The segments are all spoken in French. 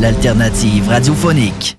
l'alternative radiophonique.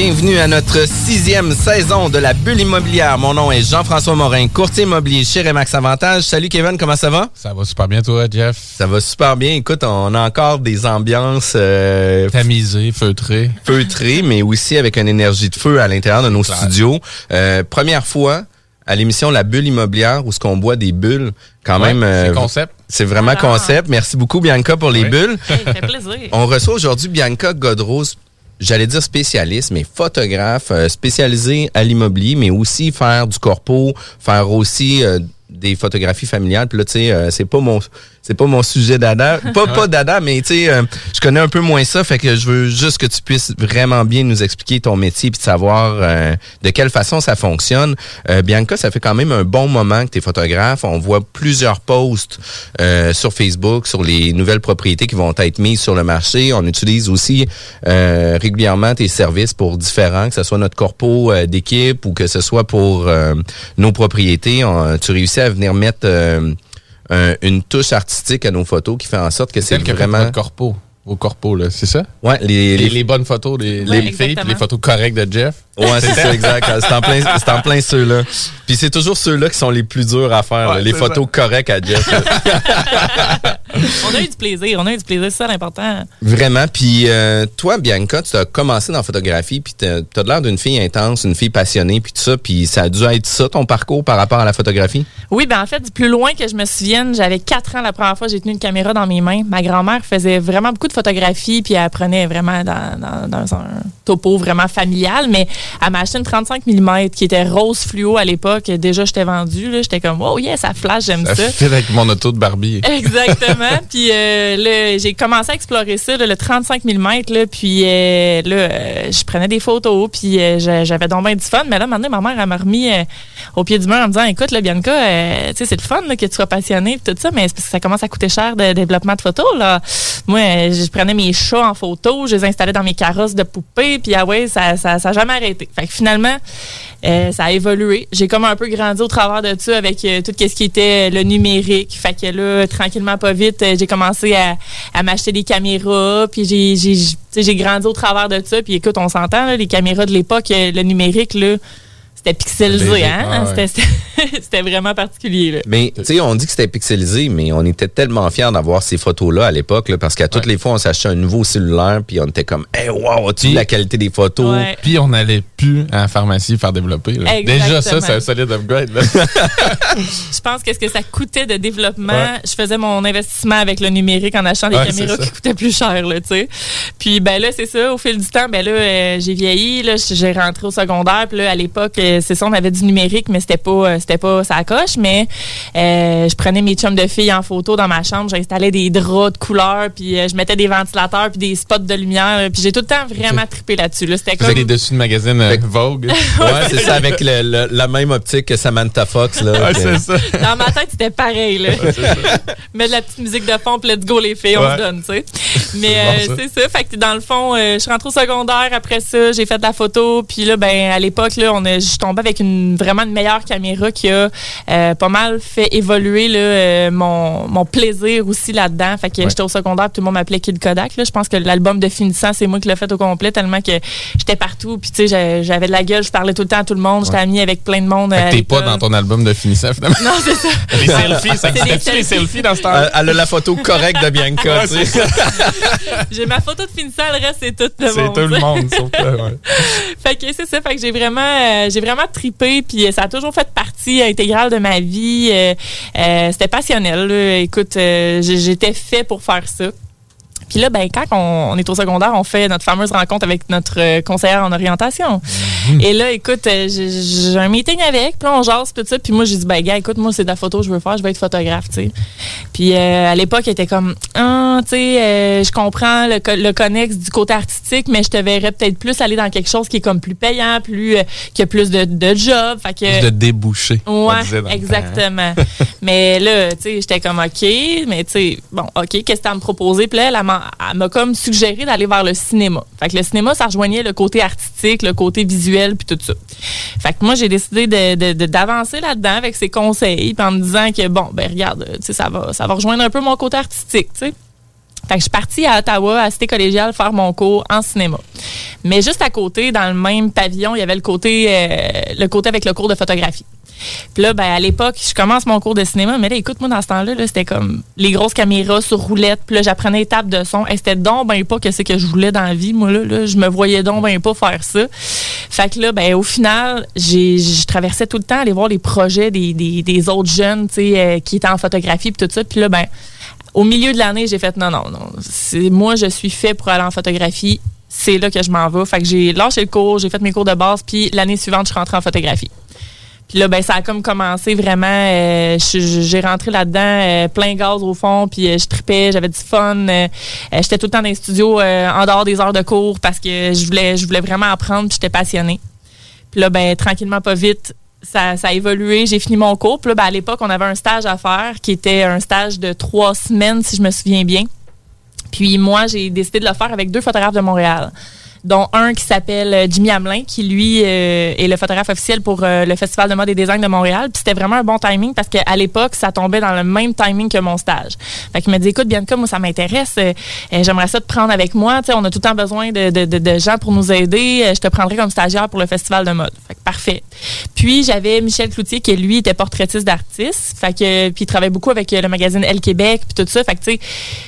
Bienvenue à notre sixième saison de la bulle immobilière. Mon nom est Jean-François Morin, courtier immobilier chez Remax Avantage. Salut Kevin, comment ça va? Ça va super bien toi, Jeff? Ça va super bien. Écoute, on a encore des ambiances... Euh, Tamisées, feutrées. Feutrées, mais aussi avec une énergie de feu à l'intérieur de nos studios. Euh, première fois à l'émission La Bulle immobilière où ce qu'on boit des bulles. Quand Ouais, même... euh, c'est concept. C'est vraiment Voilà. concept. Merci beaucoup Bianca pour les Oui. bulles. Hey, ça fait plaisir. On reçoit aujourd'hui Bianca Godros, j'allais dire spécialiste, mais photographe euh, spécialisé à l'immobilier, mais aussi faire du corpo, faire aussi euh, des photographies familiales. Puis là, tu sais, euh, c'est pas mon c'est pas mon sujet d'Ada. Pas pas d'Ada, mais tu sais, euh, je connais un peu moins ça, fait que je veux juste que tu puisses vraiment bien nous expliquer ton métier puis de savoir euh, de quelle façon ça fonctionne. Euh, Bianca, ça fait quand même un bon moment que tu es photographe. On voit plusieurs posts euh, sur Facebook sur les nouvelles propriétés qui vont être mises sur le marché. On utilise aussi euh, régulièrement tes services pour différents, que ce soit notre corpo euh, d'équipe ou que ce soit pour euh, nos propriétés. On- tu réussis à venir mettre euh, un- une touche artistique à nos photos qui fait en sorte que c'est vraiment... votre corpo. Au corpo, là, c'est ça? Ouais, les, Les, les bonnes photos, les, Ouais, les filles, puis les photos correctes de Jeff. Ouais, c'est ça, exact. C'est en plein, c'est en plein ceux-là. Puis c'est toujours ceux-là qui sont les plus durs à faire, Ouais, là, les photos correctes à Jeff. a eu du plaisir. On a eu du plaisir. C'est ça l'important. Vraiment. Puis euh, toi, Bianca, tu as commencé dans la photographie, puis tu as l'air d'une fille intense, une fille passionnée, puis tout ça. Puis ça a dû être ça, ton parcours par rapport à la photographie? Oui, ben en fait, du plus loin que je me souvienne, j'avais 4 ans la première fois que j'ai tenu une caméra dans mes mains. Ma grand-mère faisait vraiment beaucoup de photographies, puis elle prenait vraiment dans, dans- dans un topo vraiment familial, mais elle m'a acheté une 35 mm qui était rose fluo à l'époque. Déjà, j'étais vendue. là. J'étais comme, oh yeah, ça flash, j'aime Ça ça. fait avec mon auto de Barbie. Exactement. puis euh, j'ai commencé à explorer ça, le 35 mm. Là, puis euh, là, euh, je prenais des photos, puis j'a- j'avais donc bien du fun. Mais là, maintenant, ma mère, elle m'a remis au pied du mur en me disant, écoute, là, Bianca, tu sais, c'est le fun que tu sois passionnée, tout ça, mais parce que ça commence à coûter cher de développement de photos. Là. Moi, je prenais mes chats en photo, je les installais dans mes carrosses de poupées, puis ah ouais, ça ça, ça a jamais arrêté. Fait que finalement, ça a évolué. J'ai comme un peu grandi au travers de ça avec tout ce qui était le numérique. Fait que là, tranquillement, pas vite, j'ai commencé à, m'acheter des caméras, puis j'ai, j'ai, grandi au travers de ça. Puis écoute, on s'entend, les caméras de l'époque, euh, le numérique, là, c'était pixelisé, hein? ah ouais. C'était- C'était, c'était vraiment particulier, là. Mais, tu sais, on dit que c'était pixelisé, mais on était tellement fiers d'avoir ces photos-là à l'époque, là, parce qu'à toutes Ouais. les fois, on s'achetait un nouveau cellulaire, puis on était comme, hey, wow, as-tu vu Puis- la qualité des photos? Ouais. Puis on n'allait plus à la pharmacie faire développer. là. Déjà, ça, c'est un solide upgrade. là. Je pense que ce que ça coûtait de développement, Ouais. je faisais mon investissement avec le numérique en achetant des Ouais, caméras qui coûtaient plus cher, là, tu sais. Puis ben là, c'est ça, au fil du temps, ben là, euh, j'ai vieilli, là, j'ai rentré au secondaire, puis là, à l'époque, euh, c'est ça, on avait du numérique, mais c'était pas, euh, c'était pas ça coche, mais euh, je prenais mes chums de filles en photo dans ma chambre, j'installais des draps de couleur, puis euh, je mettais des ventilateurs, puis des spots de lumière, puis j'ai tout le temps vraiment trippé là-dessus, là. C'était Vous avez comme... des dessus de magazine euh, Vogue? Ouais, c'est ça, avec le- le- la même optique que Samantha Fox, là. Ouais, que- c'est ça. Dans ma tête, c'était pareil, là. Mettre de la petite musique de fond, puis let's go les filles, on Ouais. se donne, tu sais. Mais bon, euh, c'est ça. Fait que dans le fond, euh, je suis rentrée au secondaire. Après ça, j'ai fait de la photo. Puis là, ben à l'époque, là, on a, je avec une vraiment une meilleure caméra qui a euh, pas mal fait évoluer là, euh, mon, mon plaisir aussi là-dedans. Fait que Ouais. j'étais au secondaire, tout le monde m'appelait Kid Kodak. Là. Je pense que l'album de finissant, c'est moi qui l'ai fait au complet, tellement que j'étais partout. Puis tu sais, j'avais de la gueule, je parlais tout le temps à tout le monde. J'étais amie avec plein de monde. Que t'es pas dans ton album de finissant, finalement. Non, c'est ça. Les selfies, ça C'est existait-tu les selfies. dans ce temps Elle, elle a la photo correcte de Bianca. J'ai ma photo de finissant, le reste, c'est tout le C'est monde. tout le monde, sauf que, ouais. fait que c'est ça. Fait que j'ai vraiment, euh, j'ai vraiment tripé, puis euh, ça a toujours fait partie intégrale de ma vie. Euh, euh, C'était passionnel. Écoute, j'étais fait pour faire ça. Puis là, ben, quand on, on est au secondaire, on fait notre fameuse rencontre avec notre euh, conseillère en orientation. Et là, écoute, euh, j'ai un meeting avec, puis on jase, puis tout ça. Puis moi, j'ai dit, ben, gars, écoute, moi, c'est de la photo que je veux faire, je veux être photographe, tu sais. Puis euh, à l'époque, elle était comme, ah, tu sais, euh, je comprends le, le connexe du côté artistique, mais je te verrais peut-être plus aller dans quelque chose qui est comme plus payant, plus, euh, qui a plus de, de job. Fait que, Plus de déboucher. on Ouais, hein. exactement. mais là, tu sais, j'étais comme OK, mais tu sais, bon, OK, qu'est-ce que tu as à me proposer? Puis là, elle m'a comme suggéré d'aller vers le cinéma. Fait que le cinéma, ça rejoignait le côté artistique, le côté visuel, puis tout ça. Fait moi, j'ai décidé de- de- de- d'avancer là-dedans avec ses conseils, puis en me disant que, bon, ben regarde, ça va, ça va rejoindre un peu mon côté artistique, tu sais. Fait que je suis partie à Ottawa, à Cité collégiale, faire mon cours en cinéma. Mais juste à côté, dans le même pavillon, il y avait le côté, euh, le côté avec le cours de photographie. Puis là, ben, à l'époque, je commence mon cours de cinéma, mais là, écoute, moi, dans ce temps-là, là, c'était comme les grosses caméras sur roulette. Puis là, j'apprenais étape de son. Et c'était donc ben pas que c'est que je voulais dans la vie. Moi, là, là, je me voyais donc ben pas faire ça. Fait que là, ben, au final, j'ai, je traversais tout le temps aller voir les projets des, des, des autres jeunes, tu sais, euh, qui étaient en photographie puis tout ça. Puis là, ben, au milieu de l'année, j'ai fait non, non, non. C'est, moi, je suis fait pour aller en photographie. C'est là que je m'en vais. Fait que j'ai lâché le cours, j'ai fait mes cours de base, puis l'année suivante, je suis rentrée en photographie. Puis là, ben, ça a comme commencé vraiment. euh, j'ai rentré là-dedans euh, plein gaz au fond, puis euh, je tripais, j'avais du fun. euh, j'étais tout le temps dans les studios en dehors des heures de cours parce que je voulais, je voulais vraiment apprendre, puis j'étais passionnée. Puis là, ben, tranquillement, pas vite, ça, ça a évolué. J'ai fini mon cours. Puis ben, à l'époque, on avait un stage à faire qui était un stage de trois semaines, si je me souviens bien. Puis moi, j'ai décidé de le faire avec deux photographes de Montréal dont un qui s'appelle euh, Jimmy Hamelin, qui lui euh, est le photographe officiel pour euh, le Festival de mode et design de Montréal. Puis c'était vraiment un bon timing parce qu'à l'époque, ça tombait dans le même timing que mon stage. Fait qu'il m'a dit, écoute, Bianca, moi, ça m'intéresse. J'aimerais ça te prendre avec moi. Tu sais, on a tout le temps besoin de, de, de, gens pour nous aider. Je te prendrai comme stagiaire pour le Festival de mode. Fait que parfait. Puis j'avais Michel Cloutier qui, lui, était portraitiste d'artistes. Fait que, puis il travaille beaucoup avec le magazine Elle Québec, puis tout ça. Fait que, tu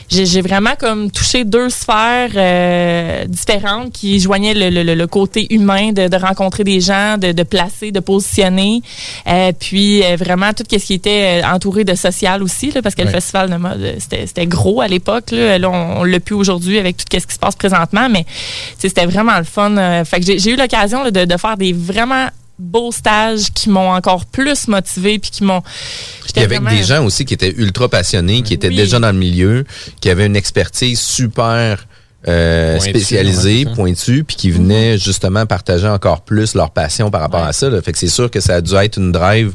sais, j'ai vraiment comme touché deux sphères différentes qui joignaient le, le- le- le côté humain de, de rencontrer des gens, de, de placer, de positionner, euh, puis euh, vraiment tout ce qui était euh, entouré de social aussi, là, parce que le festival de mode, c'était gros à l'époque. Là, Là, on, on l'a plus aujourd'hui avec tout ce qui se passe présentement, mais c'était vraiment le fun. fait que j'ai eu l'occasion de, de faire des vraiment beaux stages qui m'ont encore plus motivé puis qui m'ont Puis avec vraiment- des gens aussi qui étaient ultra passionnés, qui étaient Oui. déjà dans le milieu, qui avaient une expertise super euh, ça. pointue, puis qui venaient justement partager encore plus leur passion par rapport Ouais. à ça. là. Fait que c'est sûr que ça a dû être une drive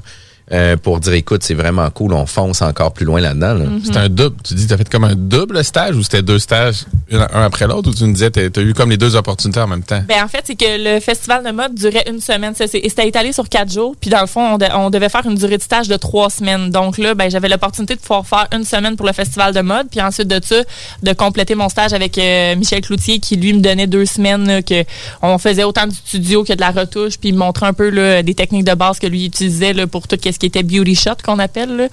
euh, pour dire écoute, c'est vraiment cool, on fonce encore plus loin là-dedans. Là. C'était un double. Tu dis, tu as fait comme un double stage ou c'était deux stages, un après l'autre, ou tu nous disais, tu as eu comme les deux opportunités en même temps? Ben, en fait, c'est que le festival de mode durait une semaine. C'était étalé sur quatre jours. Puis, dans le fond, on, devait faire une durée de stage de trois semaines. Donc là, ben, j'avais l'opportunité de pouvoir faire une semaine pour le festival de mode. Puis ensuite de ça, de compléter mon stage avec euh, Michel Cloutier, qui lui me donnait deux semaines que on faisait autant du studio que de la retouche. Puis il me montrait un peu là, des techniques de base que lui utilisait là, pour tout ce qui était beauty shot qu'on appelle.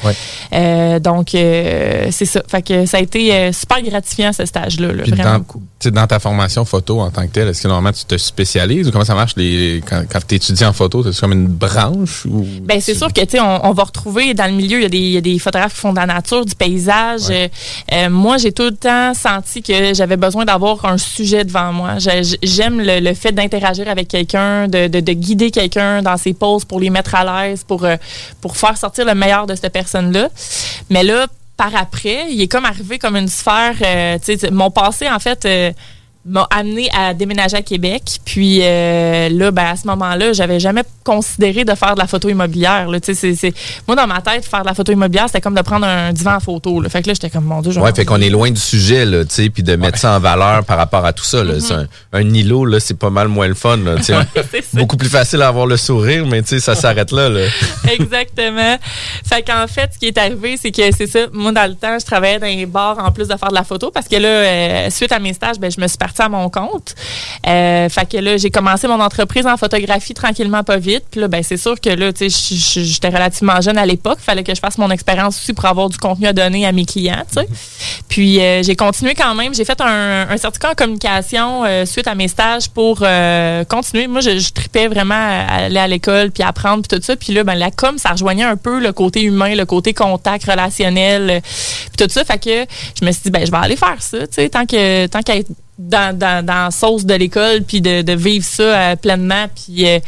Euh, donc, euh, c'est ça. Fait que ça a été euh, super gratifiant, ce stage-là. vraiment dans, cool. Dans ta formation photo en tant que telle, est-ce que normalement tu te spécialises ou comment ça marche les, quand, tu étudies en photo? C'est comme une branche? Ou ben, c'est sûr que on, on va retrouver dans le milieu, il y, a des photographes qui font de la nature, du paysage. moi, j'ai tout le temps senti que j'avais besoin d'avoir un sujet devant moi. J'aime le, fait d'interagir avec quelqu'un, de, de, guider quelqu'un dans ses poses pour les mettre à l'aise, pour, pour faire sortir le meilleur de cette personne-là. Mais là, par après, il est comme arrivé comme une sphère. Euh, mon passé, en fait, m'a amené à déménager à Québec. Puis euh, là, ben, à ce moment-là, j'avais jamais considéré de faire de la photo immobilière. Là. C'est, Moi, dans ma tête, faire de la photo immobilière, c'était comme de prendre un divan en photo. Là. Fait que là, j'étais comme, mon Dieu, Ouais, fait qu'on est loin du sujet, là, puis de mettre ça en valeur par rapport à tout ça. Là. Mm-hmm. un, un, îlot, là, c'est pas mal moins le fun. Là, beaucoup plus facile à avoir le sourire, mais ça s'arrête là, là. Exactement. Fait qu'en fait, ce qui est arrivé, c'est que c'est ça. Moi, dans le temps, je travaillais dans les bars en plus de faire de la photo parce que là, euh, suite à mes stages, ben, je me suis à mon compte. Euh, fait que là, j'ai commencé mon entreprise en photographie tranquillement, pas vite. Puis là, ben, c'est sûr que là, tu sais, j'étais relativement jeune à l'époque. Fallait que je fasse mon expérience aussi pour avoir du contenu à donner à mes clients, tu sais. Puis euh, j'ai continué quand même. J'ai fait un, certificat en communication euh, suite à mes stages pour continuer. Moi, je, tripais vraiment à aller à l'école puis apprendre puis tout ça. Puis là, ben, la com, ça rejoignait un peu le côté humain, le côté contact relationnel, puis tout ça. Fait que je me suis dit, ben, je vais aller faire ça, tu sais, tant que tant qu'à dans, dans, dans la sauce de l'école, puis de, de, vivre ça euh, pleinement. Puis euh,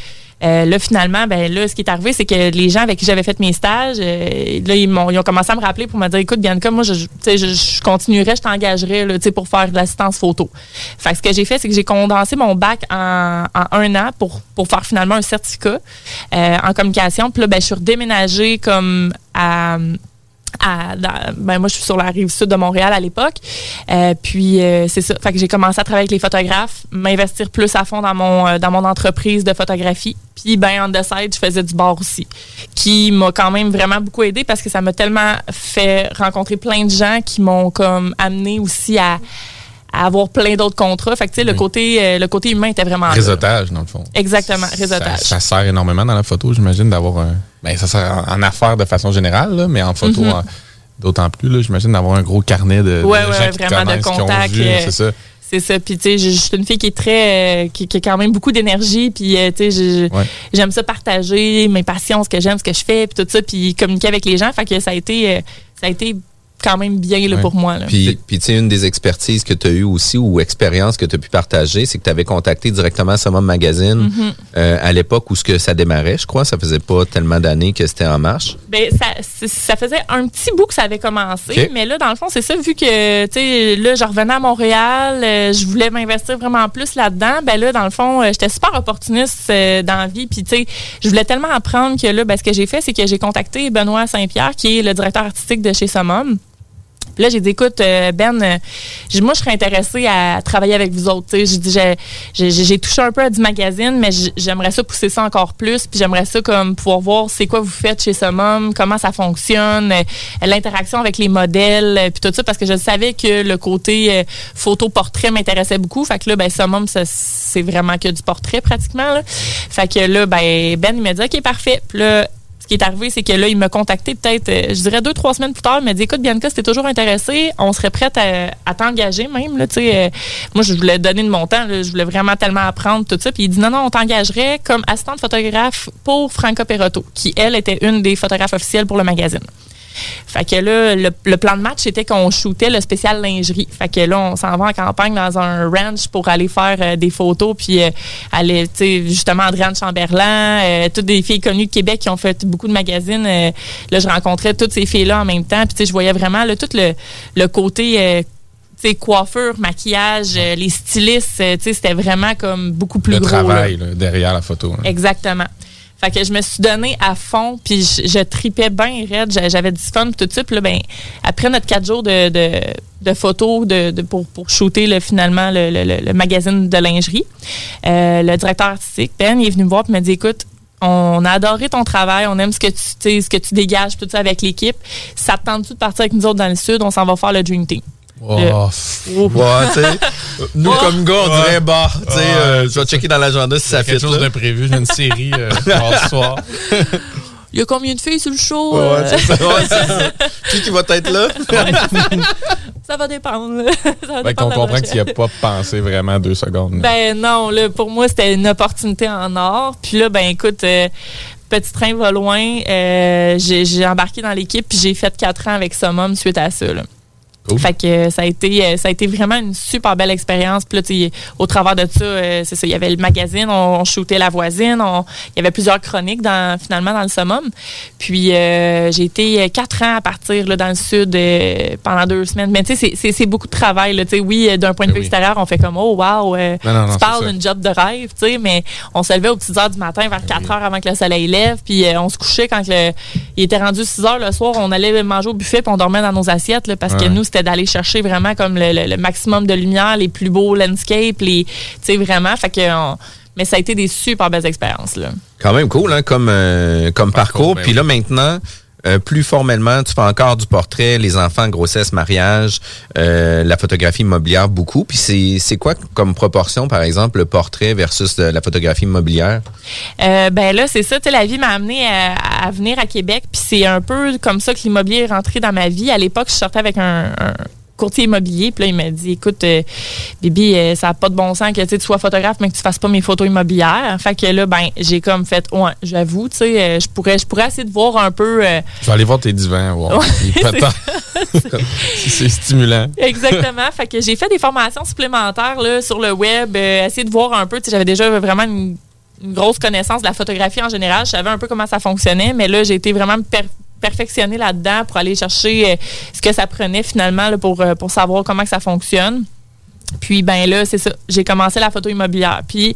euh, là, finalement, ben là, ce qui est arrivé, c'est que les gens avec qui j'avais fait mes stages, là, ils, m'ont, ils ont commencé à me rappeler pour me dire, écoute, Bianca, moi, je, je, je continuerai, je t'engagerai pour faire de l'assistance photo. Fait que ce que j'ai fait, c'est que j'ai condensé mon bac en, en, un an pour, pour faire finalement un certificat en communication. Puis là, ben, je suis redéménagée comme à ben moi je suis sur la rive sud de Montréal à l'époque. Euh, puis euh, c'est ça. Fait que j'ai commencé à travailler avec les photographes m'investir plus à fond dans mon euh, dans mon entreprise de photographie. Puis ben on the side je faisais du bar aussi qui m'a quand même vraiment beaucoup aidé parce que ça m'a tellement fait rencontrer plein de gens qui m'ont comme amené aussi à avoir plein d'autres contrats. Fait que, tu sais, le, côté, le côté humain était vraiment. Réseautage, dans le fond. Exactement, réseautage. Ça, ça sert énormément dans la photo, j'imagine, d'avoir un, ben, ça sert en, affaires de façon générale, mais en photo, mhm. d'autant plus, j'imagine, d'avoir un gros carnet de, ouais, gens qui vraiment de contacts. Euh, c'est ça. C'est ça. Puis, tu sais, je suis une fille qui est très. Euh, qui, a quand même beaucoup d'énergie. Puis, euh, tu sais, j'aime ça partager mes passions, ce que j'aime, ce que je fais, puis tout ça, puis communiquer avec les gens. Fait que ça a été. ça a été quand même bien là, pour moi. Là. Puis, puis tu sais, une des expertises que tu as eues aussi ou expériences que tu as pu partager, c'est que tu avais contacté directement Summum Magazine mm-hmm. euh, à l'époque où ce que ça démarrait, je crois. Ça faisait pas tellement d'années que c'était en marche. Ben, ça, ça faisait un petit bout que ça avait commencé. Mais là, dans le fond, c'est ça, vu que, tu sais, là, je revenais à Montréal, euh, je voulais m'investir vraiment plus là-dedans. Ben là, dans le fond, euh, j'étais super opportuniste dans la vie. Puis, tu sais, je voulais tellement apprendre que là, ben, ce que j'ai fait, c'est que j'ai contacté Benoît Saint-Pierre, qui est le directeur artistique de chez Summum. Puis là, j'ai dit, écoute, euh, Ben, euh, moi, je serais intéressée à travailler avec vous autres. J'ai dit, j'ai touché un peu à du magazine, mais j'aimerais ça pousser ça encore plus. Puis j'aimerais ça comme pouvoir voir c'est quoi vous faites chez Summum, comment ça fonctionne, euh, l'interaction avec les modèles, puis tout ça, parce que je savais que le côté photo-portrait m'intéressait beaucoup. Fait que là, ben, Summum, c'est vraiment que du portrait pratiquement. Là. Fait que là, ben, Ben, il m'a dit, OK, parfait. Là, qui est arrivé, c'est que là, il m'a contacté peut-être, euh, je dirais deux, trois semaines plus tard. Il m'a dit Écoute, Bianca, si t'es toujours intéressé, on serait prête à, t'engager même. Là, euh, moi, je voulais donner de mon temps. je voulais vraiment tellement apprendre tout ça. Puis il dit Non, non, on t'engagerait comme assistante photographe pour Franca Perotto, qui, elle, était une des photographes officielles pour le magazine. Fait que là, le, plan de match, c'était qu'on shootait le spécial lingerie. Fait que là, on s'en va en campagne dans un ranch pour aller faire euh, des photos, puis euh, aller, tu sais, justement, Adrienne Chamberlain, euh, toutes des filles connues de Québec qui ont fait beaucoup de magazines. là, je rencontrais toutes ces filles-là en même temps, puis tu sais, je voyais vraiment là, tout le, le côté coiffure, maquillage, les stylistes, c'était vraiment comme beaucoup plus le gros. Le travail derrière la photo. Exactement. Fait que je me suis donné à fond, puis je, tripais bien raide. J'a- J'avais du fun, tout de suite. Puis là, ben, après notre quatre jours de, de, photos de, pour, pour shooter le, finalement le, le- le- magazine de lingerie, euh, le directeur artistique, Ben, il est venu me voir et m'a dit écoute, on a adoré ton travail, on aime ce que tu, ce que tu dégages, tout ça avec l'équipe. Ça te tente-tu de partir avec nous autres dans le sud? On s'en va faire le Dream Team. Oh, Oh. Ouais, tu sais, nous, comme gars, on dirait, bah, tu sais, euh, je vais checker dans l'agenda si ça fait quelque chose là. d'imprévu. J'ai une série euh, ce soir. Il y a combien de filles sur le show? Ouais, Euh, c'est ça, ouais, c'est ça. Qui qui va être là? ça va dépendre. ça va Fait qu'on dépendre de la comprend tu n'y recherche. pas pensé vraiment deux secondes. là. Ben non, là, pour moi, c'était une opportunité en or. Puis là, ben écoute, euh, petit train va loin. Euh, j'ai j'ai embarqué dans l'équipe, puis j'ai fait quatre ans avec Summum suite à ça. Là. Cool. Fait que euh, ça a été euh, ça a été vraiment une super belle expérience. Puis là, au travers de ça, euh, c'est ça, il y avait le magazine, on, on shootait la voisine, on- il y avait plusieurs chroniques dans finalement dans le summum. Puis euh, j'ai été quatre ans à partir là, dans le sud euh, pendant deux semaines. Mais tu sais, c'est- beaucoup de travail. Là, tu sais, oui, d'un point de Ben vue oui. extérieur, on fait comme oh wow, euh, Non, non, non, tu parles d'une job de rêve, tu sais, mais on se levait aux petites heures du matin vers 4 heures avant que le soleil lève, puis euh, on se couchait quand le, il était rendu 6 heures le soir, on allait manger au buffet, puis on dormait dans nos assiettes, là, parce que nous, c'était d'aller chercher vraiment comme le, le- le maximum de lumière, les plus beaux landscapes, les, tu sais, vraiment, fait que, on- mais ça a été des super belles expériences, là. Quand même cool, hein, comme, euh, comme parcours. ben Puis là, maintenant, euh, plus formellement, tu fais encore du portrait, les enfants, grossesse, mariage, euh, la photographie immobilière, beaucoup. Puis c'est quoi comme proportion, par exemple, le portrait versus euh, la photographie immobilière? Euh, ben là, c'est ça, tu sais, la vie m'a amené à, à venir à Québec, puis c'est un peu comme ça que l'immobilier est rentré dans ma vie. À l'époque, je sortais avec un courtier immobilier, puis là, il m'a dit, écoute, euh, Bibi, euh, ça n'a pas de bon sens que tu sois photographe, mais que tu fasses pas mes photos immobilières. Fait que là, ben, j'ai comme fait, ouais, j'avoue, tu sais, euh, je pourrais, je pourrais essayer de voir un peu. euh, Je vais aller voir tes divans. voir Ouais, c'est stimulant. Exactement. fait que j'ai fait des formations supplémentaires là, sur le web, essayer de voir un peu. tu sais, J'avais déjà vraiment une, une grosse connaissance de la photographie en général. Je savais un peu comment ça fonctionnait, mais là, j'ai été vraiment perfectionner là-dedans pour aller chercher euh, ce que ça prenait finalement pour, euh, pour savoir comment que ça fonctionne. Puis ben là, c'est ça. J'ai commencé la photo immobilière. Puis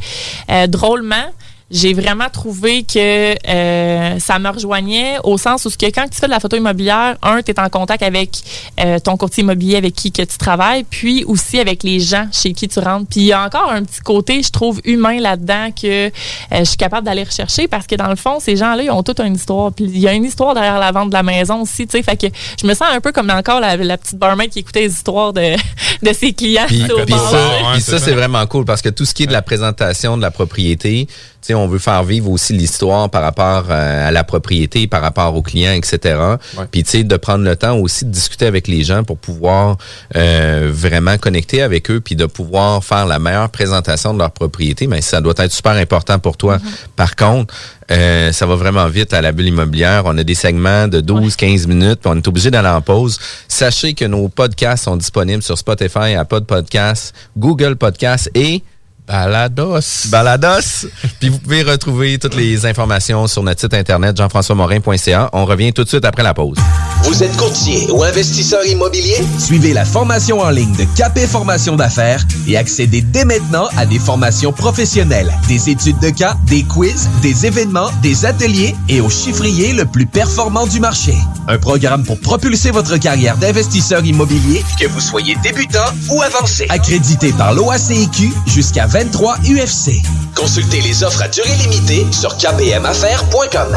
euh, drôlement, j'ai vraiment trouvé que euh, ça me rejoignait au sens où ce que quand tu fais de la photo immobilière, un, tu es en contact avec euh, ton courtier immobilier avec qui que tu travailles, puis aussi avec les gens chez qui tu rentres. Puis il y a encore un petit côté, je trouve, humain là-dedans que euh, je suis capable d'aller rechercher parce que dans le fond, ces gens-là, ils ont toute une histoire. Puis il y a une histoire derrière la vente de la maison aussi, tu sais. Fait que je me sens un peu comme encore la, la petite barmaid qui écoutait les histoires de, de ses clients. Puis, au puis ça, là. Ouais, puis c'est ça, ça. c'est vraiment cool parce que tout ce qui est de la présentation de la propriété, tu sais, on veut faire vivre aussi l'histoire par rapport euh, à la propriété, par rapport aux clients, etc. Ouais. Puis tu sais, de prendre le temps aussi de discuter avec les gens pour pouvoir euh, vraiment connecter avec eux, puis de pouvoir faire la meilleure présentation de leur propriété. Mais ça doit être super important pour toi. Par contre, euh, ça va vraiment vite à la bulle immobilière. On a des segments de 12-15 minutes, puis on est obligé d'aller en pause. Sachez que nos podcasts sont disponibles sur Spotify, Apple Podcasts, Google Podcasts et Balados. Balados. Puis vous pouvez retrouver toutes les informations sur notre site internet jean-françois-morin.ca. On revient tout de suite après la pause. Vous êtes courtier ou investisseur immobilier? Suivez la formation en ligne de Capé Formation d'affaires et accédez dès maintenant à des formations professionnelles, des études de cas, des quiz, des événements, des ateliers et au chiffrier le plus performant du marché. Un programme pour propulser votre carrière d'investisseur immobilier, Que vous soyez débutant ou avancé. accrédité par l'OACIQ jusqu'à 23 UFC. Consultez les offres à durée limitée sur kbmaffaires.com.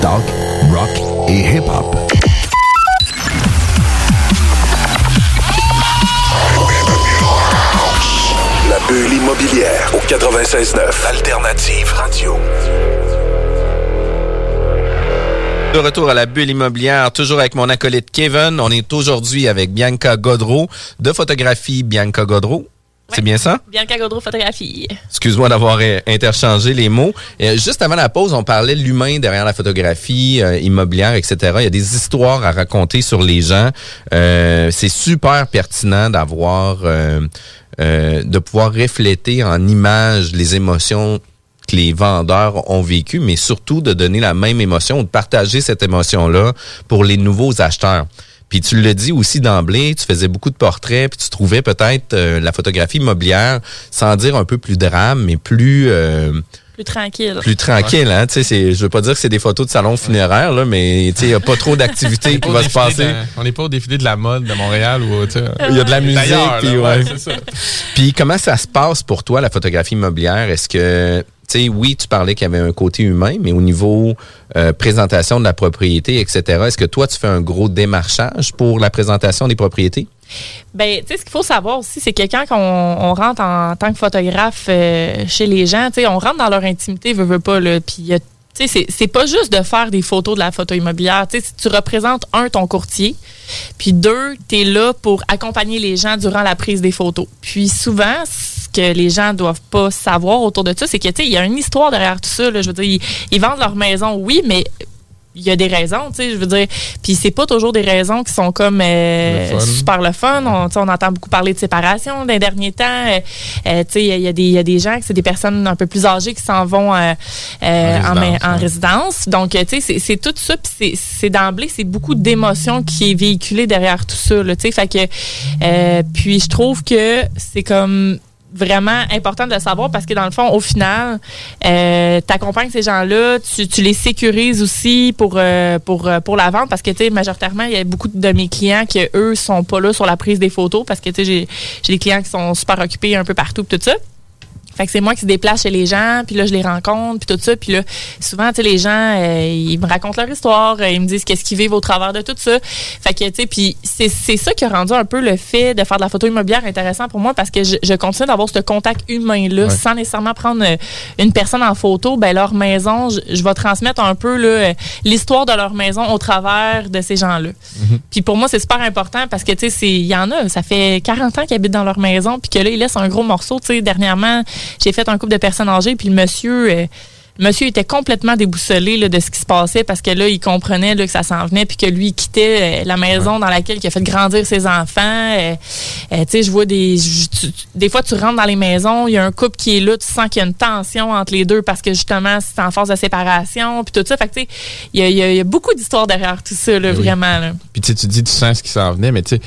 Talk, rock et hip-hop. La bulle immobilière au 96.9 Alternative Radio. De retour à la bulle immobilière, toujours avec mon acolyte Kevin. On est aujourd'hui avec Bianca Godreau de photographie Bianca Godreau. C'est bien ça? Bianca Gaudreau Photographie. Excuse-moi d'avoir euh, interchangé les mots. Euh, juste avant la pause, on parlait de l'humain derrière la photographie euh, immobilière, etc. Il y a des histoires à raconter sur les gens. Euh, c'est super pertinent d'avoir, euh, euh, de pouvoir refléter en images les émotions que les vendeurs ont vécues, mais surtout de donner la même émotion, de partager cette émotion-là pour les nouveaux acheteurs. Puis tu le dis aussi d'emblée, tu faisais beaucoup de portraits, puis tu trouvais peut-être euh, la photographie immobilière, sans dire un peu plus drame, mais plus euh, Plus tranquille. Plus tranquille, hein? Tu sais, c'est- je veux pas dire que c'est des photos de salon funéraire, là, mais tu sais, il n'y a pas trop d'activités qui va se passer. de on n'est pas au défilé de la mode de Montréal où tu sais, Il y a de la musique, puis ouais. ouais, c'est ça. Puis comment ça se passe pour toi, la photographie immobilière? Est-ce que, sais, oui, tu parlais qu'il y avait un côté humain, mais au niveau euh, présentation de la propriété, etc., est-ce que toi, tu fais un gros démarchage pour la présentation des propriétés? Ben, tu sais, ce qu'il faut savoir aussi, c'est que quand on, rentre en, tant que photographe euh, chez les gens, tu sais, on rentre dans leur intimité, veut, veut pas, là. Puis, c'est- c'est pas juste de faire des photos de la photo immobilière. Tu sais, si tu représentes, un, ton courtier, puis deux, tu es là pour accompagner les gens durant la prise des photos. Puis souvent, que les gens doivent pas savoir autour de ça, c'est que, tu sais, il y a une histoire derrière tout ça. Là. Je veux dire, ils, ils vendent leur maison, oui, mais il y a des raisons, tu sais, je veux dire. Puis c'est pas toujours des raisons qui sont comme euh, Le fun. super le fun. On, on entend beaucoup parler de séparation dans les derniers temps. Euh, euh, tu sais, il y, a des- il y a des gens, c'est des personnes un peu plus âgées qui s'en vont euh, En résidence, en ouais. résidence. Donc, tu sais, c'est- c'est tout ça. Puis c'est- c'est d'emblée, c'est beaucoup d'émotions qui est véhiculé derrière tout ça. Tu sais, fait que, puis je trouve que c'est comme vraiment important de le savoir parce que dans le fond, au final, euh, tu accompagnes ces gens-là, tu, tu les sécurises aussi pour, euh, pour, euh, pour la vente parce que, tu sais, majoritairement, il y a beaucoup de mes clients qui, eux, sont pas là sur la prise des photos parce que, tu sais, j'ai des clients qui sont super occupés un peu partout tout ça. Fait que c'est moi qui se déplace chez les gens, puis là, je les rencontre, puis tout ça. Puis là, souvent, tu sais, les gens, euh, ils me racontent leur histoire, euh, ils me disent qu'est-ce qu'ils vivent au travers de tout ça. Fait que, tu sais, puis c'est c'est ça qui a rendu un peu le fait de faire de la photo immobilière intéressant pour moi parce que je, je continue d'avoir ce contact humain-là Ouais. sans nécessairement prendre euh, une personne en photo. Ben, leur maison, je, je vais transmettre un peu là, l'histoire de leur maison au travers de ces gens-là. Puis pour moi, c'est super important parce que, tu sais, il y en a, ça fait 40 ans qu'ils habitent dans leur maison, puis que là, ils laissent un gros morceau. Tu sais, dernièrement, j'ai fait un couple de personnes âgées, puis le monsieur. euh, monsieur était complètement déboussolé là, de ce qui se passait parce que là, il comprenait là, que ça s'en venait puis que lui, il quittait euh, la maison dans laquelle il a fait grandir ses enfants. Euh, euh, tu sais, je vois des... je- tu- tu- des fois, tu rentres dans les maisons, il y a un couple qui est là, tu sens qu'il y a une tension entre les deux parce que justement, c'est en phase de séparation puis tout ça. Fait que, tu sais, il y a, y y beaucoup d'histoires derrière tout ça, là, oui. vraiment. Là. Puis tu sais, tu dis, tu sens ce qui s'en venait, mais tu sais,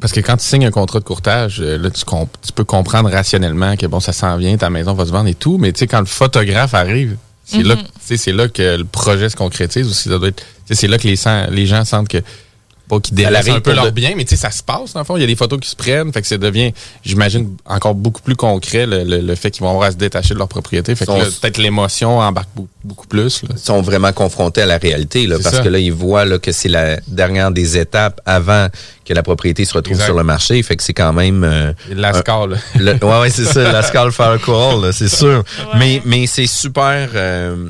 parce que quand tu signes un contrat de courtage, euh, là, tu, comp- tu peux comprendre rationnellement que bon, ça s'en vient, ta maison va se vendre et tout, mais tu sais, quand le photographe arrive, c'est là, que- tu sais, c'est là que le projet se concrétise aussi. Ça doit être, tu sais, c'est là que les, les gens sentent que pas qu'ils délaissent un peu leur de- bien, mais tu sais, ça se passe, dans le fond. Il y a des photos qui se prennent, fait que ça devient, j'imagine, encore beaucoup plus concret le, le- le fait qu'ils vont avoir à se détacher de leur propriété. Fait que Sont- peut-être l'émotion embarque beaucoup, plus. Là. Ils sont vraiment confrontés à la réalité, là, parce ça. que là, ils voient là, que c'est la dernière des étapes avant que la propriété se retrouve Exact. sur le marché. Fait que c'est quand même... euh, Il y a de la score, là. Le- ouais, ouais, c'est ça, la Call, là, c'est sûr. Mais, mais c'est super, euh,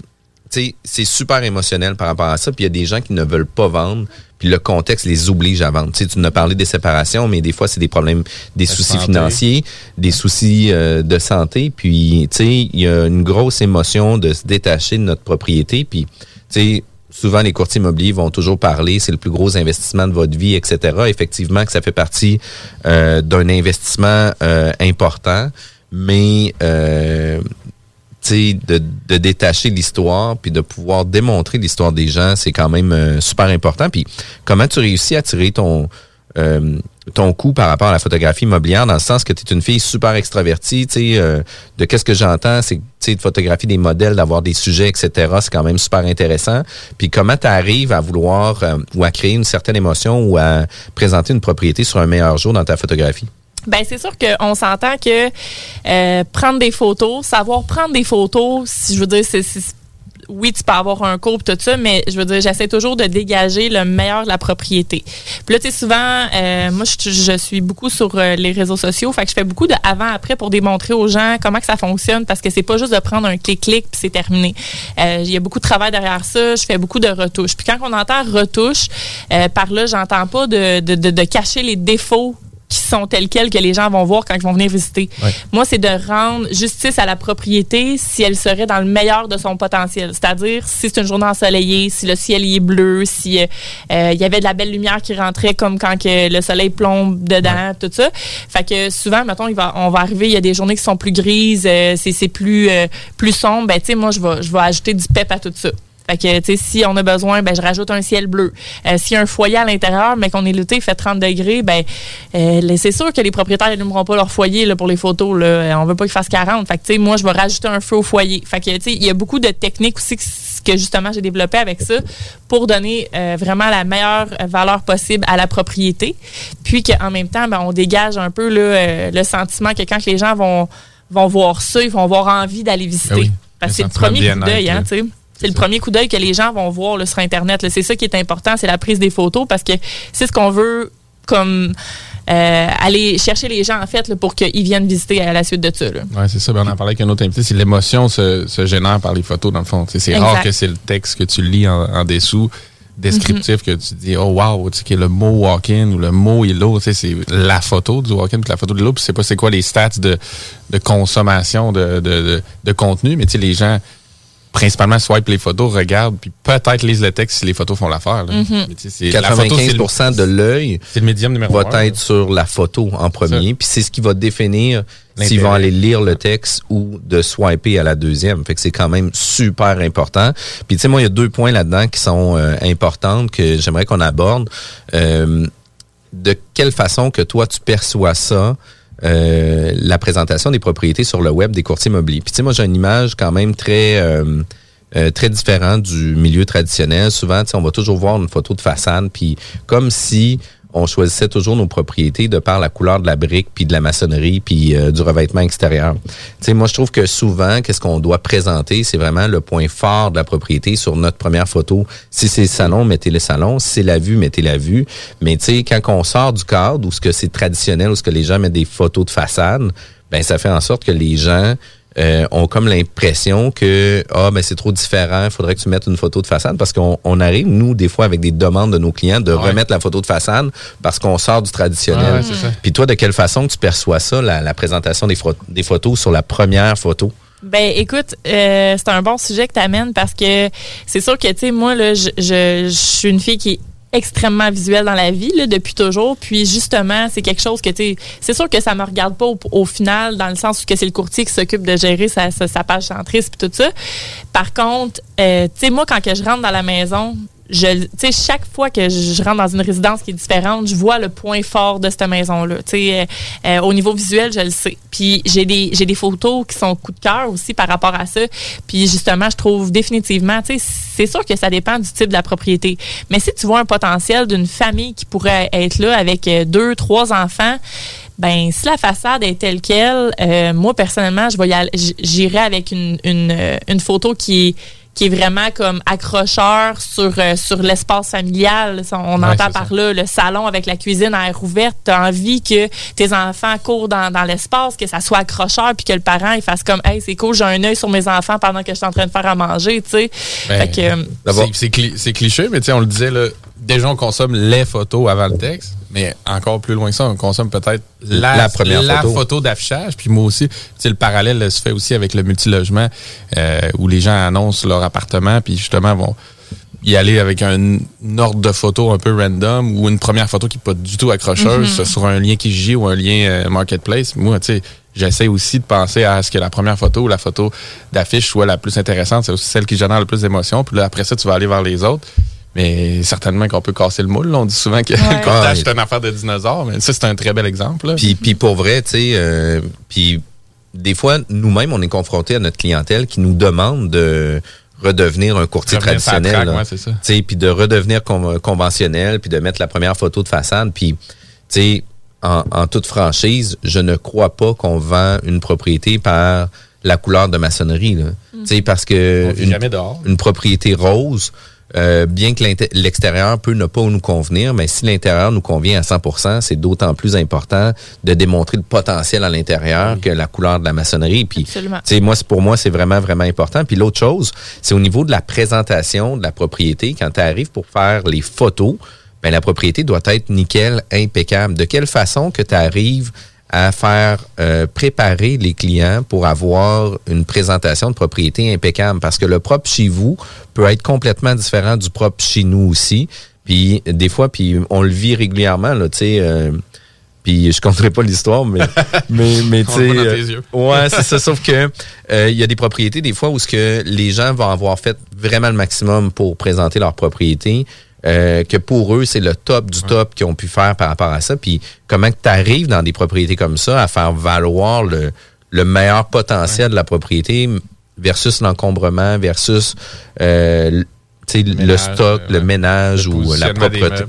tu sais, c'est super émotionnel par rapport à ça. Puis il y a des gens qui ne veulent pas vendre. Puis le contexte les oblige à vendre. Tu sais, tu nous as parlé des séparations, mais des fois, c'est des problèmes, des La soucis santé. financiers, des soucis euh, de santé. Puis, tu sais, il y a une grosse émotion de se détacher de notre propriété. Puis, tu sais, souvent les courtiers immobiliers vont toujours parler, c'est le plus gros investissement de votre vie, etc. Effectivement, que ça fait partie euh, d'un investissement euh, important, mais euh, de, de détacher l'histoire puis de pouvoir démontrer l'histoire des gens, c'est quand même euh, super important. Puis comment tu réussis à tirer ton euh, ton coup par rapport à la photographie immobilière dans le sens que tu es une fille super extravertie, tu sais, euh, de qu'est-ce que j'entends, c'est de photographier des modèles, d'avoir des sujets, etc. C'est quand même super intéressant. Puis comment tu arrives à vouloir euh, ou à créer une certaine émotion ou à présenter une propriété sur un meilleur jour dans ta photographie? Ben c'est sûr qu'on s'entend que euh, prendre des photos, savoir prendre des photos, si je veux dire, c'est oui, tu peux avoir un cours tout ça, mais je veux dire, j'essaie toujours de dégager le meilleur de la propriété. Puis là, tu sais, souvent, euh, moi, je, suis beaucoup sur euh, les réseaux sociaux, fait que je fais beaucoup de avant-après pour démontrer aux gens comment que ça fonctionne, parce que c'est pas juste de prendre un clic-clic puis c'est terminé. Euh, Il y a beaucoup de travail derrière ça, je fais beaucoup de retouches. Puis quand on entend retouche, euh, par là, j'entends pas de, de, de cacher les défauts qui sont tels quels que les gens vont voir quand ils vont venir visiter. Moi, c'est de rendre justice à la propriété si elle serait dans le meilleur de son potentiel. C'est-à-dire si c'est une journée ensoleillée, si le ciel y est bleu, si euh, il y avait de la belle lumière qui rentrait comme quand que le soleil plombe dedans, tout ça. Fait que souvent, mettons, il va, on va arriver, il y a des journées qui sont plus grises, euh, c'est c'est plus euh, plus sombre. Ben, tu sais, moi, je vais je vais ajouter du pep à tout ça. Fait que, tu sais, si on a besoin, ben, je rajoute un ciel bleu. Euh, S'il y a un foyer à l'intérieur, mais qu'on est l'été, il fait 30 degrés, ben, euh, c'est sûr que les propriétaires n'allumeront pas leur foyer là, pour les photos. Là. Euh, On veut pas qu'il fasse 40. Fait que, tu sais, moi, je vais rajouter un feu au foyer. Fait que, tu sais, il y a beaucoup de techniques aussi que, que justement j'ai développé avec ça pour donner euh, vraiment la meilleure valeur possible à la propriété. Puis qu'en même temps, ben, on dégage un peu là, le sentiment que quand les gens vont, vont voir ça, ils vont avoir envie d'aller visiter. Ah oui. Parce que c'est le premier coup d'œil, hein, tu sais. C'est le premier coup d'œil que les gens vont voir là, sur Internet. C'est ça qui est important, c'est la prise des photos parce que c'est ce qu'on veut comme euh, aller chercher les gens en fait là, pour qu'ils viennent visiter à la suite de ça. Oui, c'est ça. Ben, on en parlait avec un autre invité. C'est l'émotion se, se génère par les photos, dans le fond. C'est rare que c'est le texte que tu lis en, en dessous, descriptif, que tu dis, oh wow, tu sais, que le mot walk-in ou le mot Illo, tu sais, c'est la photo du walk-in puis la photo de l'eau. Puis c'est pas c'est quoi les stats de, de consommation de, de, de, de contenu, mais tu sais, les gens principalement swipe les photos, regardent, puis peut-être lisent le texte si les photos font l'affaire. la photo, le- 95% de l'œil c'est le médium numéro va être sur la photo en premier. Puis c'est ce qui va définir s'ils vont aller lire le texte ou de swiper à la deuxième. Fait que c'est quand même super important. Puis tu sais, moi, il y a deux points là-dedans qui sont euh, importants que j'aimerais qu'on aborde. Euh, de quelle façon que toi, tu perçois ça, euh, la présentation des propriétés sur le web des courtiers immobiliers. Puis tu sais, moi, j'ai une image quand même très... euh, euh, très différent du milieu traditionnel. Souvent, tu sais, on va toujours voir une photo de façade, puis comme si on choisissait toujours nos propriétés de par la couleur de la brique, puis de la maçonnerie, puis euh, du revêtement extérieur. Sais, moi, je trouve que souvent, qu'est-ce qu'on doit présenter, c'est vraiment le point fort de la propriété sur notre première photo. Si c'est le salon, mettez le salon. Si c'est la vue, mettez la vue. Mais tu sais, quand on sort du cadre, où ce que c'est traditionnel, où ce que les gens mettent des photos de façade, ben ça fait en sorte que les gens euh, ont comme l'impression que ah ben c'est trop différent, il faudrait que tu mettes une photo de façade parce qu'on on arrive nous des fois avec des demandes de nos clients de Ouais. remettre la photo de façade parce qu'on sort du traditionnel. Ah ouais, c'est ça. Puis toi de quelle façon tu perçois ça la, la présentation des, des photos sur la première photo? Ben écoute, euh, c'est un bon sujet que tu amènes parce que c'est sûr que tu sais moi là je, je, je suis une fille qui est extrêmement visuelle dans la vie là, depuis toujours. Puis justement c'est quelque chose que tu sais c'est sûr que ça me regarde pas au, final dans le sens où que c'est le courtier qui s'occupe de gérer sa, sa, sa page centriste puis tout ça. Par contre euh, tu sais moi quand que je rentre dans la maison je, sais, chaque fois que je rentre dans une résidence qui est différente, je vois le point fort de cette maison-là. Tu sais, euh, euh, au niveau visuel, je le sais. Puis j'ai des, j'ai des photos qui sont coup de cœur aussi par rapport à ça. Puis justement, je trouve définitivement, tu sais, c'est sûr que ça dépend du type de la propriété. Mais si tu vois un potentiel d'une famille qui pourrait être là avec euh, deux, trois enfants, ben si la façade est telle quelle, euh, moi personnellement, je vais j'irai avec une, une, euh, une photo qui est qui est vraiment comme accrocheur sur euh, sur l'espace familial. On Ouais, entend par ça. là le salon avec la cuisine à air ouverte. T'as envie que tes enfants courent dans, dans l'espace, que ça soit accrocheur, puis que le parent il fasse comme hey c'est cool, j'ai un œil sur mes enfants pendant que je suis en train de faire à manger, tu sais. Ben, fait que euh, C'est- C'est cli- c'est cliché, mais tu sais, on le disait, là, déjà, on consomme les photos avant le texte, mais encore plus loin que ça, on consomme peut-être la, La première photo. d'affichage. Puis moi aussi, tu sais, le parallèle se fait aussi avec le multilogement, euh, où les gens annoncent leur appartement, puis justement, vont y aller avec un, un ordre de photos un peu random ou une première photo qui n'est pas du tout accrocheuse sur un lien qui gît ou un lien euh, marketplace. Moi, tu sais, j'essaie aussi de penser à ce que la première photo ou la photo d'affiche soit la plus intéressante. C'est aussi celle qui génère le plus d'émotions. Puis là, après ça, tu vas aller vers les autres. Mais certainement qu'on peut casser le moule. là. On dit souvent que le courtage, oui. c'est une affaire de dinosaures. Mais ça, c'est un très bel exemple. là. Puis, puis pour vrai, tu sais, euh, puis des fois, nous-mêmes, on est confrontés à notre clientèle qui nous demande de redevenir un courtier Revenir traditionnel. là. ouais, c'est ça. Tu sais, puis de redevenir con- conventionnel, puis de mettre la première photo de façade. Puis, tu sais, en, en toute franchise, je ne crois pas qu'on vend une propriété par la couleur de maçonnerie. là. Tu sais, parce que On vit une, jamais dehors. une propriété rose, euh, bien que l'extérieur peut ne pas nous convenir, mais si l'intérieur nous convient à 100%, c'est d'autant plus important de démontrer le potentiel à l'intérieur que la couleur de la maçonnerie. Puis, Absolument. tu sais, moi, c'est- pour moi, c'est vraiment, vraiment important. Puis l'autre chose, c'est au niveau de la présentation de la propriété. Quand tu arrives pour faire les photos, ben, la propriété doit être nickel, impeccable. De quelle façon que tu arrives à faire euh, préparer les clients pour avoir une présentation de propriété impeccable parce que le propre chez vous peut être complètement différent du propre chez nous aussi. Puis des fois, puis on le vit régulièrement là, tu sais. euh, Puis je compterai pas l'histoire, mais, mais, mais tu sais. tes euh. Ouais, c'est ça. Sauf que euh, il y a des propriétés des fois où ce que les gens vont avoir fait vraiment le maximum pour présenter leur propriété. Euh, que pour eux, c'est le top du top qu'ils ont pu faire par rapport à ça. Puis comment tu arrives dans des propriétés comme ça à faire valoir le, le meilleur potentiel de la propriété versus l'encombrement, versus euh, l- tu sais, le ménage, stock, euh, le ménage Le ou la positionnement des propreté.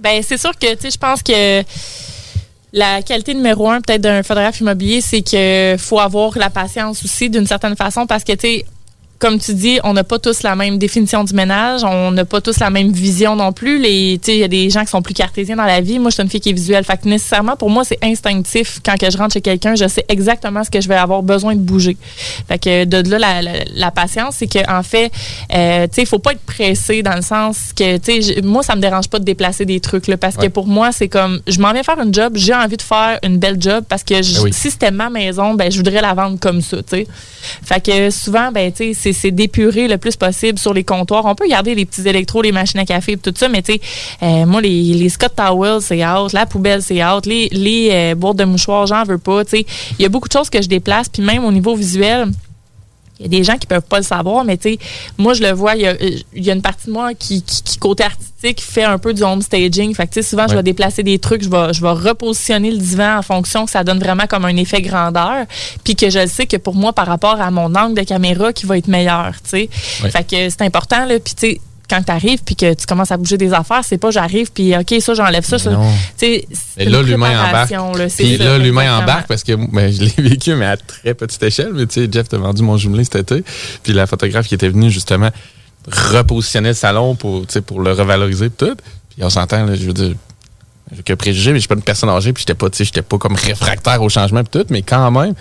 Ben, c'est sûr que, tu sais, je pense que la qualité numéro un, peut-être, d'un photographe immobilier, c'est que faut avoir la patience aussi, d'une certaine façon, parce que, tu sais, comme tu dis, on n'a pas tous la même définition du ménage, on n'a pas tous la même vision non plus. Les, tu sais, il y a des gens qui sont plus cartésiens dans la vie. Moi, je suis une fille qui est visuelle. Fait que nécessairement, pour moi, c'est instinctif. Quand que je rentre chez quelqu'un, je sais exactement ce que je vais avoir besoin de bouger. Fait que de là, la, la, la patience, c'est que en fait, euh, tu sais, il faut pas être pressé dans le sens que, tu sais, moi, ça me dérange pas de déplacer des trucs, là, parce que pour moi, c'est comme, je m'en viens faire une job, j'ai envie de faire une belle job, parce que je- oui. si c'était ma maison, ben, je voudrais la vendre comme ça, tu sais. Fait que souvent, ben, tu sais, c'est- d'épurer le plus possible sur les comptoirs. On peut garder les petits électros, les machines à café, tout ça, mais tu sais, euh, moi, les, les Scott Towels, c'est out, la poubelle, c'est out, les, les euh, boîtes de mouchoirs, j'en veux pas, tu sais. Il y a beaucoup de choses que je déplace, puis même au niveau visuel, il y a des gens qui peuvent pas le savoir, mais tu sais, moi, je le vois, il y a, il y a une partie de moi qui, qui, qui, côté artistique, fait un peu du home staging. Fait que, tu sais, souvent, je vais déplacer des trucs, je vais, je vais repositionner le divan en fonction que ça donne vraiment comme un effet grandeur. Puis que je le sais que pour moi, par rapport à mon angle de caméra, qui va être meilleur, tu sais. Ouais. Fait que c'est important, là. Puis, tu sais, quand tu arrives puis que tu commences à bouger des affaires, c'est pas j'arrive puis OK, ça, j'enlève ça. ça. C'est là, l'humain embarque. là, Puis là, l'humain embarque parce que ben, je l'ai vécu, mais à très petite échelle. Mais tu sais, Jeff t'a vendu mon jumelé cet été. Puis la photographe qui était venue justement repositionner le salon pour, pour le revaloriser tout. Puis on s'entend, je veux dire, j'ai que préjugé, mais je suis pas une personne âgée, puis j'étais pas, tu sais, j'étais pas comme réfractaire au changement pis tout, mais quand même,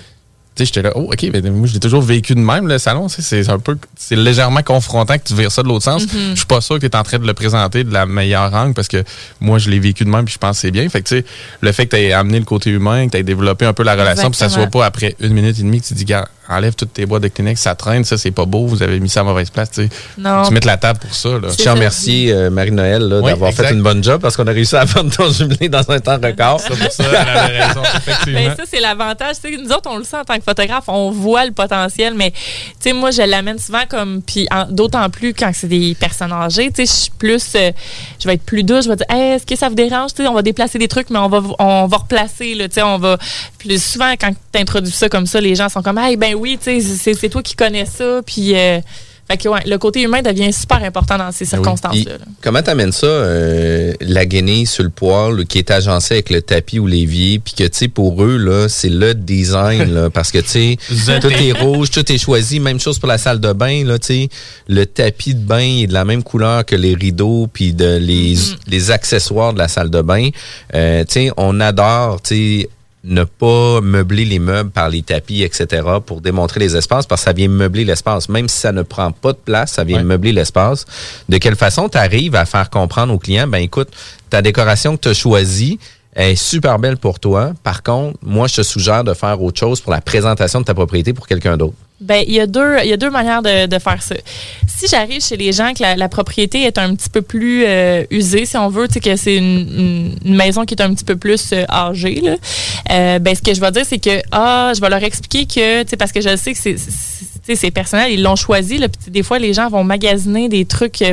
j'étais là, oh, ok, ben, moi, je l'ai toujours vécu de même, le salon, c'est un peu, c'est légèrement confrontant que tu vires ça de l'autre sens. Je suis pas sûr que tu es en train de le présenter de la meilleure angle parce que moi, je l'ai vécu de même puis je pense que c'est bien. Fait que, tu sais, le fait que tu aies amené le côté humain, que tu aies développé un peu la relation, puis ça soit pas après une minute et demie que tu dis, gars, enlève toutes tes boîtes de Kleenex, ça traîne, ça, c'est pas beau, vous avez mis ça à mauvaise place, tu sais. Non. Tu mets la table pour ça, là. Je ça. remercie euh, Marie-Noël Oui, d'avoir fait une bonne job parce qu'on a réussi à vendre ton jumelé dans un temps record. C'est pour ça, elle avait raison, effectivement. Ben, ça, c'est l'avantage. Tu sais, Nous autres, on le sent en tant que photographe, on voit le potentiel, mais tu sais, moi, je l'amène souvent comme. Puis d'autant plus quand c'est des personnes âgées. Tu sais, je suis plus. euh, je vais être plus douce. Je vais dire, Hey, est-ce que ça vous dérange? Tu sais, on va déplacer des trucs, mais on va, on va replacer. Là, tu sais, on va. Puis souvent, quand tu introduis ça comme ça, les gens sont comme, hey, ben oui, tu sais, c'est toi qui connais ça. Puis. euh, fait que, ouais, le côté humain devient super important dans ces Ben oui. circonstances-là. Là. comment t'amènes ça, euh, la guenille sur le poêle qui est agencée avec le tapis ou l'évier, puis que, tu sais, pour eux, là, c'est le design, là, parce que, tu sais, Zété. tout est rouge, tout est choisi. Même chose pour la salle de bain, là, tu sais. Le tapis de bain est de la même couleur que les rideaux, puis de les, les accessoires de la salle de bain. Euh, tu sais, on adore, tu sais, ne pas meubler les meubles par les tapis, etc., pour démontrer les espaces, parce que ça vient meubler l'espace. Même si ça ne prend pas de place, ça vient Ouais. meubler l'espace. De quelle façon tu arrives à faire comprendre aux clients, ben écoute, ta décoration que tu as choisie est super belle pour toi. Par contre, moi, je te suggère de faire autre chose pour la présentation de ta propriété pour quelqu'un d'autre. Ben, il y a deux, il y a deux manières de, faire ça. Si j'arrive chez les gens que la, propriété est un petit peu plus euh, usée, si on veut, tu sais que c'est une, maison qui est un petit peu plus euh, âgée, là, euh, ben ce que je vais dire c'est que ah, je vais leur expliquer que, tu sais, parce que je sais que c'est, c'est- personnel, ils l'ont choisi. Là, des fois les gens vont magasiner des trucs.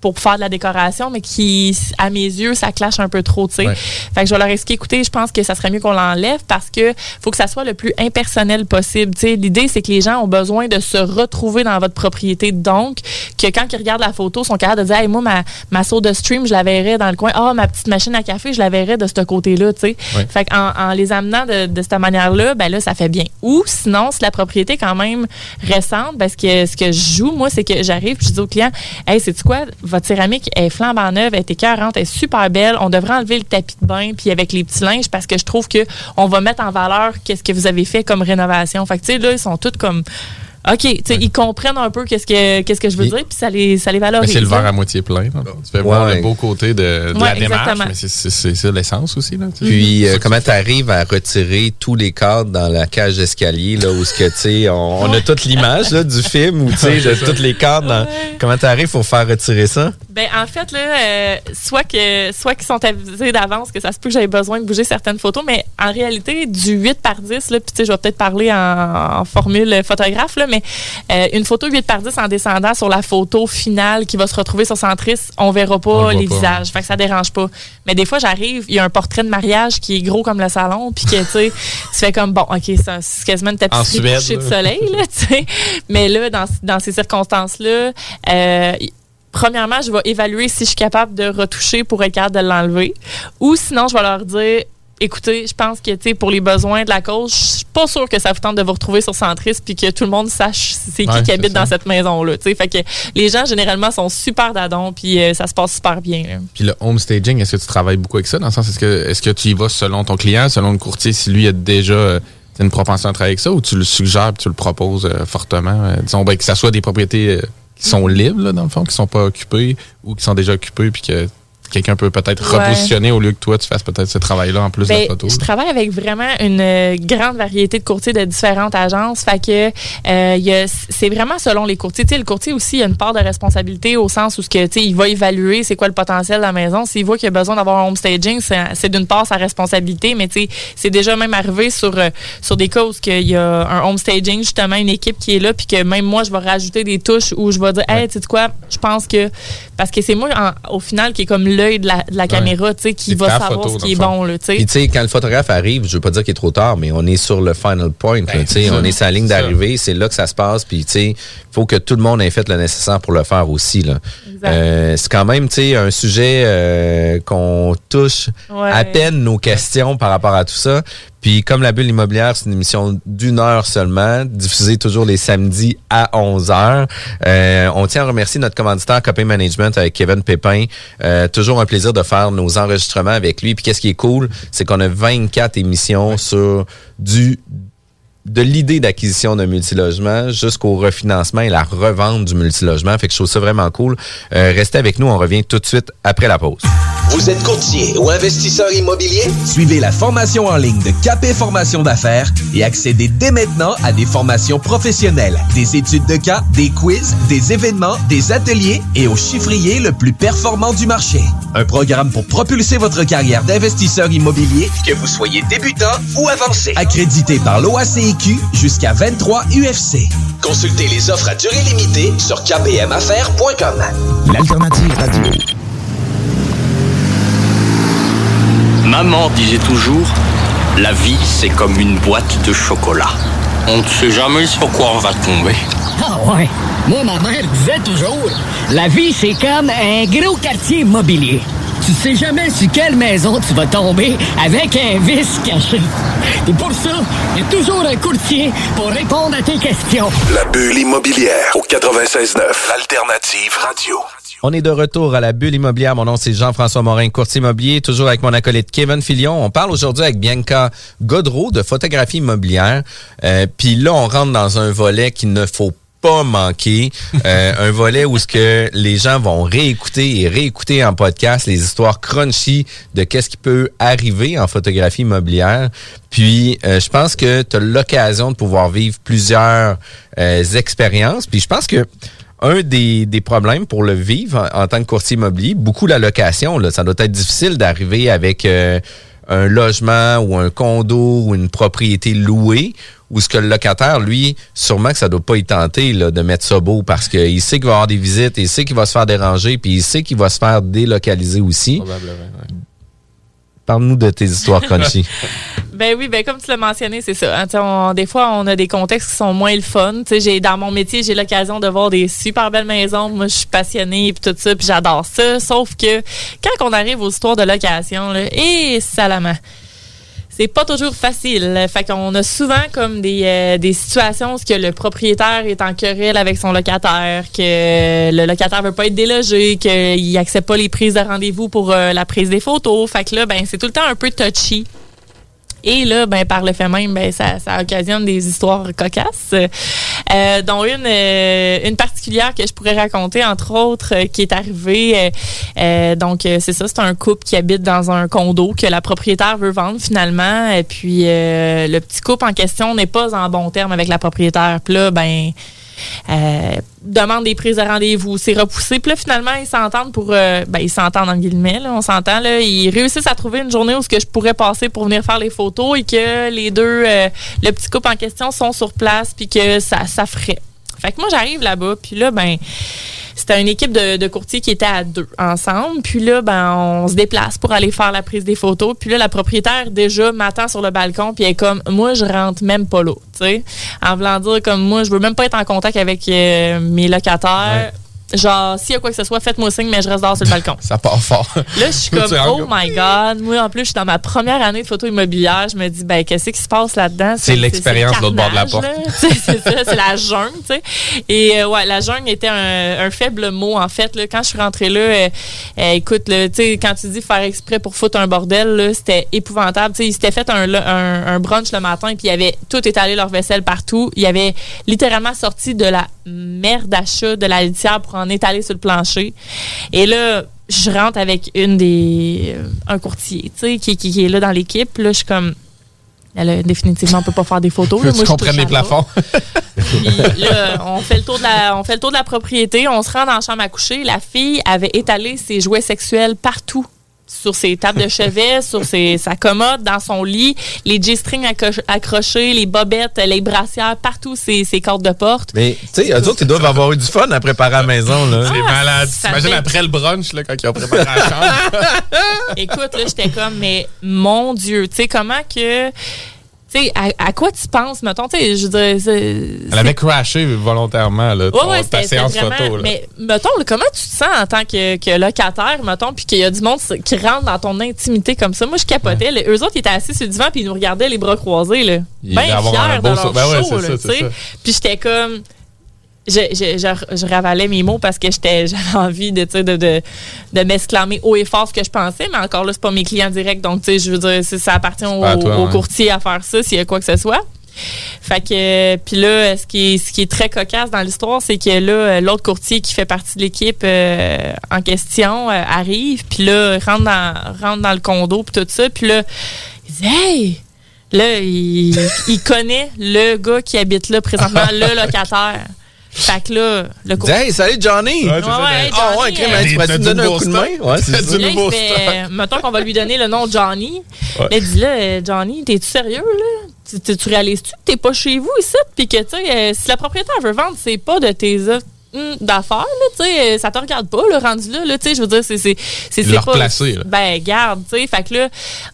Pour faire de la décoration, mais qui, à mes yeux, ça clash un peu trop, tu sais. Ouais. Fait que je vais leur expliquer, écoutez, je pense que ça serait mieux qu'on l'enlève parce que faut que ça soit le plus impersonnel possible. Tu sais, l'idée, c'est que les gens ont besoin de se retrouver dans votre propriété. Donc, que quand ils regardent la photo, ils sont capables de dire, hey, moi, ma, ma soda stream, je la verrais dans le coin. Ah, ma petite machine à café, je la verrais de ce côté-là, tu sais. Ouais. Fait qu'en en les amenant de, de cette manière-là, ben là, ça fait bien. Ou sinon, si la propriété est quand même récente, parce que ce que je joue, moi, c'est que j'arrive je dis au client, hey, c'est quoi, votre céramique est flambant neuve, elle est écœurante, elle est super belle. On devrait enlever le tapis de bain puis avec les petits linges parce que je trouve que on va mettre en valeur qu'est-ce que vous avez fait comme rénovation. Fait que tu sais là, ils sont tous comme OK, tu sais, ils comprennent un peu qu'est-ce que, qu'est-ce que je veux Et- dire, puis ça les, ça les valorise. c'est le verre à moitié plein. là. Tu fais voir Ouais. le beau côté de, de Ouais, la démarche, exactement. mais c'est- ça l'essence aussi. Là. Puis, euh, comment tu arrives à retirer tous les cadres dans la cage d'escalier, là, où ce que, tu sais, on, on a toute l'image, là, du film, où, tu sais, de tous les cadres dans... Comment tu arrives pour faire retirer ça? Ben en fait là, euh, soit que soit qu'ils sont avisés d'avance que ça se peut que j'avais besoin de bouger certaines photos, mais en réalité du 8 par 10 là, puis tu sais je vais peut-être parler en, en formule photographe là, mais euh, une photo 8 par 10 en descendant sur la photo finale qui va se retrouver sur Centris, on verra pas On les pas. visages, fait que ça dérange pas. Mais des fois j'arrive, il y a un portrait de mariage qui est gros comme le salon, puis que tu sais tu fais comme bon, OK, c'est quasiment une tapisserie de là. soleil là, tu sais. Mais là dans dans ces circonstances là, euh, premièrement, je vais évaluer si je suis capable de retoucher pour être capable de l'enlever. Ou sinon, je vais leur dire, écoutez, je pense que, tu sais, pour les besoins de la cause, je suis pas sûre que ça vous tente de vous retrouver sur Centris puis que tout le monde sache c'est qui Ouais, qui habite ça. dans cette maison-là, tu sais. Fait que les gens, généralement, sont super dadons puis euh, ça se passe super bien, là. Puis le home staging, est-ce que tu travailles beaucoup avec ça? Dans le sens, est-ce que, est-ce que tu y vas selon ton client, selon le courtier, si lui a déjà euh, une propension à travailler avec ça, ou tu le suggères tu le proposes euh, fortement? disons, ben, que ça soit des propriétés qui sont libres, là, dans le fond, qui sont pas occupées, ou qui sont déjà occupées, puis que quelqu'un peut peut-être Ouais. repositionner au lieu que toi, tu fasses peut-être ce travail-là en plus de la Ben, photo. je travaille avec vraiment une euh, grande variété de courtiers de différentes agences. Fait que euh, c'est vraiment selon les courtiers. Le courtier aussi, il a une part de responsabilité au sens où ce que, il va évaluer c'est quoi le potentiel de la maison. S'il voit qu'il a besoin d'avoir un home staging, c'est d'une part sa responsabilité, mais c'est déjà même arrivé sur, euh, sur des causes qu'il y a un home staging, justement, une équipe qui est là, puis que même moi, je vais rajouter des touches où je vais dire, hey, tu sais quoi, je pense que. Parce que c'est moi, en- au final, qui est comme l'œil de la, de la caméra, tu sais, qui va savoir photo, ce qui est bon, là, tu sais. Puis, tu sais, quand le photographe arrive, je veux pas dire qu'il est trop tard, mais on est sur le final point. Ben, tu sais, on est sur la ligne d'arrivée, c'est là que ça se passe. Puis, tu sais, il faut que tout le monde ait fait le nécessaire pour le faire aussi. Là. Euh, c'est quand même, tu sais, un sujet euh, qu'on touche Ouais. à peine nos questions par rapport à tout ça. Puis, comme la bulle immobilière, c'est une émission d'une heure seulement, diffusée toujours les samedis à 11 heures. Euh, on tient à remercier notre commanditaire Copay Management avec Kevin Pépin. Euh, toujours un plaisir de faire nos enregistrements avec lui. Puis, qu'est-ce qui est cool, c'est qu'on a 24 émissions sur du de l'idée d'acquisition d'un multilogement jusqu'au refinancement et la revente du multilogement. Fait que je trouve ça vraiment cool. Euh, restez avec nous, on revient tout de suite après la pause. Vous êtes courtier ou investisseur immobilier? Suivez la formation en ligne de Capé Formation d'affaires et accédez dès maintenant à des formations professionnelles, des études de cas, des quiz, des événements, des ateliers et au chiffrier le plus performant du marché. Un programme pour propulser votre carrière d'investisseur immobilier, que vous soyez débutant ou avancé. Accrédité par jusqu'à 23 UFC. Consultez les offres à durée limitée sur kpmaffaires.com. L'alternative radio. Maman disait toujours, la vie c'est comme une boîte de chocolat. On ne sait jamais sur quoi on va tomber. Ah ouais. Moi, ma mère disait toujours, la vie, c'est comme un gros quartier immobilier. Tu sais jamais sur quelle maison tu vas tomber avec un vice caché. Et pour ça, il y a toujours un courtier pour répondre à tes questions. La bulle immobilière au 96.9 Alternative Radio. On est de retour à la bulle immobilière. Mon nom, c'est Jean-François Morin, courtier immobilier, toujours avec mon acolyte Kevin Filion. On parle aujourd'hui avec Bianca Godreau de photographie immobilière. Euh, Puis là, on rentre dans un volet qu'il ne faut pas manquer. Euh, un volet où ce que les gens vont réécouter et réécouter en podcast les histoires crunchy de qu'est-ce qui peut arriver en photographie immobilière. Puis, euh, je pense que tu as l'occasion de pouvoir vivre plusieurs euh, expériences. Puis, je pense que un des, des problèmes pour le vivre en, en tant que courtier immobilier, beaucoup la location. Là, ça doit être difficile d'arriver avec un logement ou un condo ou une propriété louée où ce que le locataire, lui, sûrement que ça doit pas y tenter là, de mettre ça beau parce qu'il sait qu'il va avoir des visites, il sait qu'il va se faire déranger, puis il sait qu'il va se faire délocaliser aussi. Probablement, ouais. Parle-nous de tes histoires crunchy. Ben oui, ben comme tu l'as mentionné, c'est ça. hein. On- des fois, on a des contextes qui sont moins le fun. Tu sais, j'ai dans mon métier, j'ai l'occasion de voir des super belles maisons. Moi, je suis passionnée puis tout ça, puis j'adore ça. Sauf que quand on arrive aux histoires de location, là, et salamand. C'est pas toujours facile. Fait qu'on a souvent comme des, euh, des situations où que le propriétaire est en querelle avec son locataire, que le locataire veut pas être délogé, qu'il accepte pas les prises de rendez-vous pour euh, la prise des photos. Fait que là, ben c'est tout le temps un peu touchy. Et là, ben, par le fait même, ben, ça, ça occasionne des histoires cocasses, euh, dont une, euh, une particulière que je pourrais raconter, entre autres, euh, qui est arrivée. euh, euh, donc, c'est ça, c'est un couple qui habite dans un condo que la propriétaire veut vendre finalement. Et puis, le petit couple en question n'est pas en bon terme avec la propriétaire. Là, ben, euh, demande des prises de rendez-vous, c'est repoussé. Puis là, finalement, ils s'entendent pour. euh, ben, ils s'entendent en guillemets, là, on s'entend. Là, ils réussissent à trouver une journée où ce que je pourrais passer pour venir faire les photos et que les deux, euh, le petit couple en question, sont sur place puis que ça, ça ferait. Fait que moi, j'arrive là-bas, puis là, ben. C'était une équipe de, courtiers qui était à deux ensemble. Puis là, ben, on se déplace pour aller faire la prise des photos. Puis là, la propriétaire, déjà, m'attend sur le balcon. Puis elle est comme, moi, je rentre même pas là. En voulant dire, comme moi, je veux même pas être en contact avec euh, mes locataires. Genre, s'il y a quoi que ce soit, faites-moi signe, mais je reste dehors sur le balcon. Ça part fort. Là, je suis comme, oh my God. Moi, en plus, je suis dans ma première année de photo immobilière. Je me dis, ben, qu'est-ce qui se passe là-dedans? C'est l'expérience de l'autre bord de la porte. c'est ça, c'est la jungle, tu sais. Et euh, ouais, la jungle était un, un faible mot, en fait. Là. Quand je suis rentrée là, euh, euh, écoute, là, tu sais, quand tu dis faire exprès pour foutre un bordel, c'était épouvantable. Tu sais, ils s'étaient fait un, un, un brunch le matin, puis il y avait tout étalé leur vaisselle partout. Il y avait littéralement sorti de la merde d'achat de la litière pour en étaler sur le plancher. Et là, je rentre avec une des euh, un courtier, tu sais, qui, qui, qui est là dans l'équipe. Là, je suis comme elle a définitivement on peut pas faire des photos. là. Moi, tu touche les plafonds? Puis là, on fait le tour de la, on fait le tour de la propriété, on se rend dans la chambre à coucher. La fille avait étalé ses jouets sexuels partout. Sur ses tables de chevet, sur ses, sa commode, dans son lit, les G-strings accrochés, les bobettes, les brassières, partout ses, ses cordes de porte. Mais, tu sais, eux autres, ils doivent avoir eu du fun à préparer à la maison, là. C'est malade. ça T'imagines fait- après le brunch, là, quand ils ont préparé la chambre. Écoute, là, j'étais comme, mais mon Dieu, tu sais, comment que. Sais, à, à quoi tu penses, mettons, tu sais, je c'est- Elle avait crashé volontairement, là, ton- Ouais, ouais, ta séance vraiment. photo. Là. Mais mettons, là, comment tu te sens en tant que, que locataire, mettons, puis qu'il y a du monde qui rentre dans ton intimité comme ça? Moi, je capotais. là. Eux autres, ils étaient assis sur le divan, puis ils nous regardaient les bras croisés, là. Ils devaient avoir un fiers beau de sou- leur ben ouais, show, là, ça. Puis j'étais comme. Je, je, je, je ravalais mes mots parce que j'étais j'avais envie de, de, de, de m'exclamer haut et fort ce que je pensais, mais encore là, c'est pas mes clients directs. Donc, tu sais, je veux dire, ça appartient au, toi, au ouais. courtier à faire ça s'il y a quoi que ce soit. Fait que, puis là, ce qui, est, ce qui est très cocasse dans l'histoire, c'est que là, l'autre courtier qui fait partie de l'équipe euh, en question euh, arrive, puis là, rentre dans, rentre dans le condo, puis tout ça, puis là, il dit Hey! Là, il, il connaît le gars qui habite là présentement, le locataire. Fait que là, le Dis, Hey, salut Johnny! Ouais, Ouais, ouais, Ah ouais, Johnny, crème, euh, tu pourrais-tu donner un nouveau coup de main? stock. Ouais, c'est du nouveau fait, mettons qu'on va lui donner le nom Johnny. Ouais. Dit là, euh, Johnny, t'es-tu sérieux, là? Tu, tu- tu réalises-tu que t'es pas chez vous ici? Puis que, tu sais, euh, si la propriétaire veut vendre, c'est pas de tes offres, hum, d'affaires, là, tu sais, euh, ça te regarde pas, le rendu là, là, tu sais, je veux dire, c'est, c'est, c'est, c'est pas-. Ben, garde, tu sais, fait que là,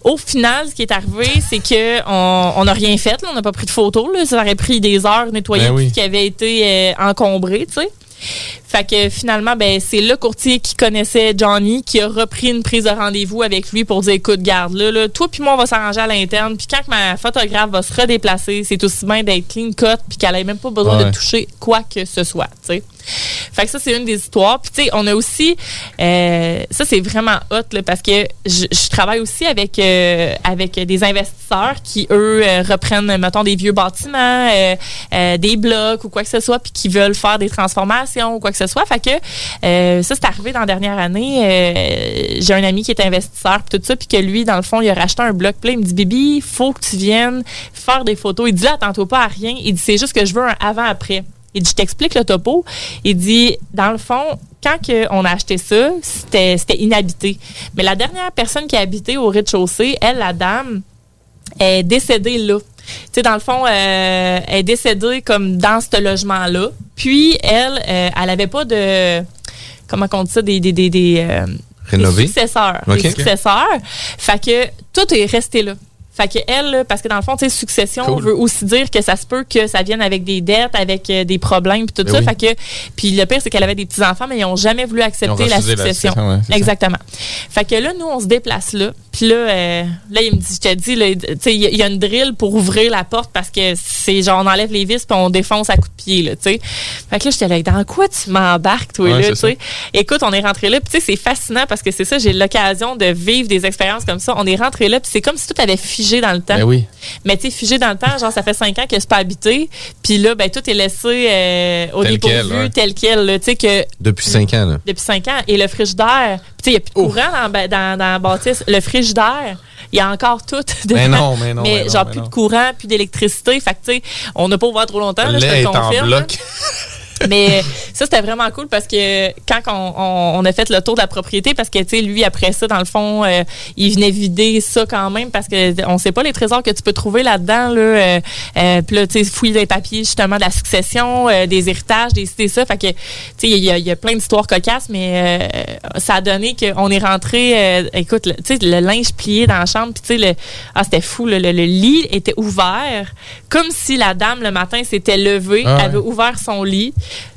au final, ce qui est arrivé, c'est que on, on a rien fait, là, on n'a pas pris de photos, là, ça aurait pris des heures nettoyer Ben oui. tout ce qui avait été euh, encombré, tu sais. Fait que finalement, ben, c'est le courtier qui connaissait Johnny qui a repris une prise de rendez-vous avec lui pour dire écoute, garde là, là toi puis moi on va s'arranger à l'interne. Puis quand ma photographe va se redéplacer, c'est aussi bien d'être clean cut puis qu'elle ait même pas besoin Ouais. de toucher quoi que ce soit, tu sais. Fait que ça, c'est une des histoires. Puis, tu sais, on a aussi, euh, ça, c'est vraiment hot, là, parce que je, travaille aussi avec, euh, avec des investisseurs qui, eux, euh, reprennent, mettons, des vieux bâtiments, des blocs ou quoi que ce soit, puis qui veulent faire des transformations ou quoi que ce soit. Fait que ça, c'est arrivé dans la dernière année. J'ai un ami qui est investisseur, puis tout ça, puis que lui, dans le fond, il a racheté un bloc. Puis il me dit, Bibi, faut que tu viennes faire des photos. Il dit, là, attends-toi pas à rien. Il dit, c'est juste que je veux un avant-après. Il dit, je t'explique le topo. Il dit, dans le fond, quand que on a acheté ça, c'était c'était inhabité. Mais la dernière personne qui a habité au rez-de-chaussée, elle, la dame, est décédée là. Tu sais, dans le fond, euh, elle est décédée comme dans ce logement-là. Puis, elle, euh, elle avait pas de... Comment on dit ça? Des... des, des, des, euh, Rénové? des successeurs. Ok. Des successeurs. Fait que tout est resté là. Fait que elle, parce que dans le fond, tu sais, succession Cool. veut aussi dire que ça se peut que ça vienne avec des dettes, avec euh, des problèmes, puis tout Ben ça. oui. Fait que, puis le pire, c'est qu'elle avait des petits enfants, mais ils ont jamais voulu accepter la succession. ouais, ça. Exactement. Fait que là, nous, on se déplace là. Puis là, euh, là, il me dit, je te dis, tu sais, il y, a- il y a une drill pour ouvrir la porte parce que c'est genre, on enlève les vis puis on défonce à coups de pied, là, tu sais. Fait que là, j'étais là, dans quoi tu m'embarques, toi, Ouais, là, tu sais? Écoute, on est rentré là, puis tu sais, c'est fascinant parce que c'est ça, j'ai l'occasion de vivre des expériences comme ça. On est rentré là, puis c'est comme si tout avait figé figé dans le temps. Ben oui. Mais tu sais, figé dans le temps, genre, ça fait cinq ans que c'est pas habité. Puis là, ben, tout est laissé euh, au Tel dépourvu, quel, ouais. tel quel. là. Tu sais, que Depuis cinq ans, là. depuis cinq ans. Et le frigidaire, tu sais, il n'y a plus de courant dans, ba- dans, dans la bâtisse. Le frigidaire, il y a encore tout. Mais dedans. non, mais non, mais genre, mais plus non. de courant, plus d'électricité. Fait que, tu sais, on n'a pas ouvert trop longtemps, là, je te est en confirme. bloc. Mais ça, c'était vraiment cool parce que quand on, on- on a fait le tour de la propriété, parce que, tu sais, lui, après ça, dans le fond, euh, il venait vider ça quand même parce que on sait pas les trésors que tu peux trouver là-dedans, là. Euh, euh, Puis là, tu sais, fouiller les papiers, justement, de la succession, euh, des héritages, des cités, ça. Fait que, tu sais, il y, a- y a plein d'histoires cocasses, mais euh, ça a donné qu'on est rentré, euh, écoute, le- tu sais, le linge plié dans la chambre, puis tu sais, le, ah, c'était fou, là, le, le lit était ouvert, comme si la dame, le matin, s'était levée, Ah ouais. avait ouvert son lit,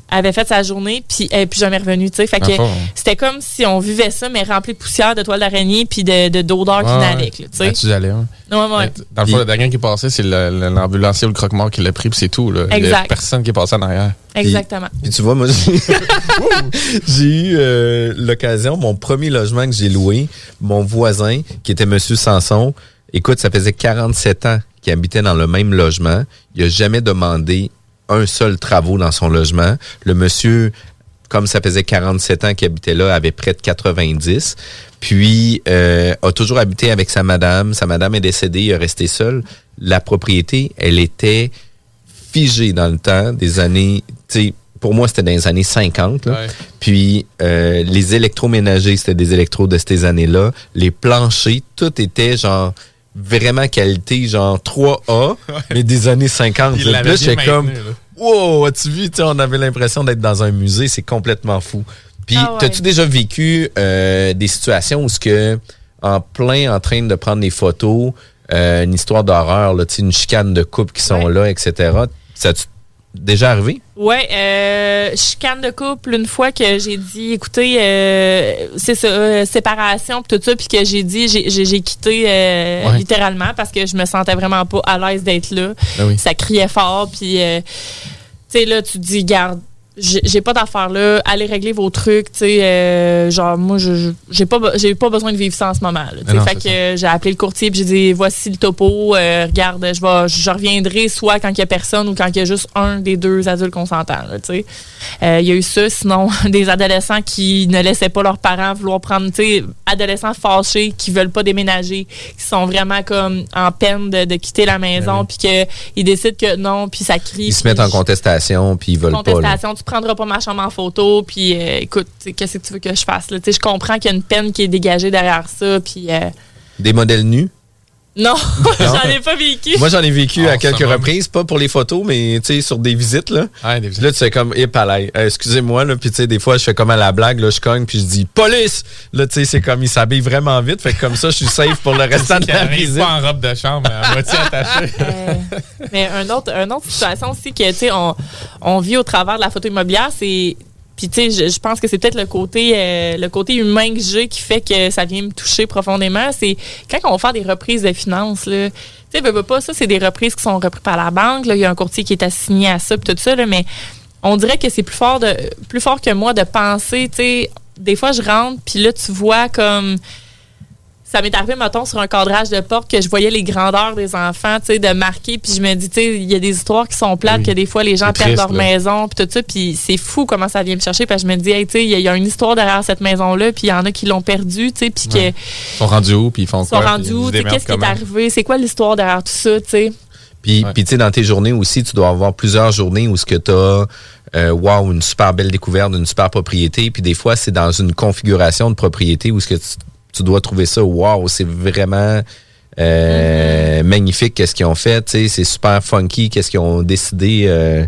avait fait sa journée, puis elle n'est plus jamais revenue, tu sais. Fait que hein. c'était comme si on vivait ça, mais rempli de poussière, de toiles d'araignée, puis de, de- d'odeurs qui ouais. avec, là, tu sais. Là-dessus, j'allais, ouais. Ouais, Dans le fond, le dernier qui est passé, c'est l'ambulancier ou le croque-mort qui l'a pris, puis c'est tout. Là. Il y a Exact. personne qui est passé en arrière. Exactement. Puis tu vois, moi, j'ai j'ai eu euh, l'occasion, mon premier logement que j'ai loué, mon voisin, qui était Monsieur Sanson, écoute, ça faisait 47 ans qu'il habitait dans le même logement. Il a jamais demandé un seul travaux dans son logement. Le monsieur, comme ça faisait 47 ans qu'il habitait là, avait près de 90. Puis, euh, a toujours habité avec sa madame. Sa madame est décédée, il est resté seul. La propriété, elle était figée dans le temps des années, tu sais, pour moi, c'était dans les années 50. là. Ouais. Puis euh, les électroménagers, c'était des électros de ces années-là. Les planchers, tout était genre vraiment qualité, genre 3A, mais des années 50. Il là. Là, j'étais comme, là. wow, as-tu vu, tu sais, on avait l'impression d'être dans un musée, c'est complètement fou. Puis, Ah ouais. t'as-tu déjà vécu euh, des situations où ce que, en plein en train de prendre des photos, euh, une histoire d'horreur, là, tu sais, une chicane de couple qui sont là, etc. Ça tu déjà arrivé? Ouais, euh, chicane de couple une fois que j'ai dit, écoutez, euh, c'est ça, euh, séparation pis tout ça, puis que j'ai dit, j'ai- quitté euh, Ouais. littéralement parce que je me sentais vraiment pas à l'aise d'être là. Ben oui. Ça criait fort, puis euh, tu sais là, tu te dis, garde. J'ai pas d'affaires là, allez régler vos trucs, tu sais, euh, genre moi je j'ai pas j'ai pas besoin de vivre ça en ce moment. Là, non, fait que euh, j'ai appelé le courtier puis j'ai dit voici le topo, euh, regarde, je vais je reviendrai soit quand il y a personne ou quand il y a juste un des deux adultes consentants, tu sais. Euh, Il y a eu ça, sinon des adolescents qui ne laissaient pas leurs parents vouloir prendre, tu sais, adolescents fâchés qui veulent pas déménager, qui sont vraiment comme en peine de, de quitter la maison puis que ils décident que non, puis ça crie. Ben Ils se mettent en contestation, puis ils veulent pas. là. Tu prendras pas ma chambre en photo, puis euh, écoute, qu'est-ce que tu veux que je fasse là? Je comprends qu'il y a une peine qui est dégagée derrière ça, puis euh, Des modèles nus? non, j'en ai pas vécu. Moi, j'en ai vécu Oh, à quelques ça va. reprises, pas pour les photos, mais tu sais, sur des visites, là. Ouais, des Là, tu fais comme, eh, palais, euh, excusez-moi, là. Puis, tu sais, des fois, je fais comme à la blague, là, je cogne, puis je dis, police! Là, tu sais, c'est comme, il s'habille vraiment vite. Fait que comme ça, je suis safe pour le restant de la visite. pas en robe de chambre, à moitié attachée. Euh, mais un autre, une autre situation aussi que, tu sais, on, on vit au travers de la photo immobilière, c'est. Puis, tu sais, je, pense que c'est peut-être le côté euh, le côté humain que j'ai qui fait que ça vient me toucher profondément. C'est quand on va faire des reprises de finances, là. Tu sais, veux, veux pas, ça, c'est des reprises qui sont reprises par la banque. Là. Il y a un courtier qui est assigné à ça, puis tout ça, mais on dirait que c'est plus fort de plus fort que moi de penser, tu sais. Des fois, je rentre, puis là, tu vois comme ça m'est arrivé, mettons, sur un cadrage de porte que je voyais les grandeurs des enfants, tu sais, de marquer, puis je me dis, tu sais, il y a des histoires qui sont plates, Oui. que des fois, les gens perdent triste, leur là. maison, puis tout ça, puis c'est fou comment ça vient me chercher, que je me dis, hey, tu sais, il y, a- il y a une histoire derrière cette maison-là, puis il y en a qui l'ont perdue, tu sais, puis que. Ils sont rendus où, puis ils font sont quoi? rendus puis ils où, qu'est-ce qui est arrivé, c'est quoi l'histoire derrière tout ça, tu sais? Puis, Ouais. puis tu sais, dans tes journées aussi, tu dois avoir plusieurs journées où ce que tu as, euh, wow, une super belle découverte, une super propriété. Puis des fois, c'est dans une configuration de propriété où ce que tu, tu dois trouver ça, wow, c'est vraiment euh, Mm-hmm. magnifique qu'est-ce qu'ils ont fait. C'est super funky qu'est-ce qu'ils ont décidé euh,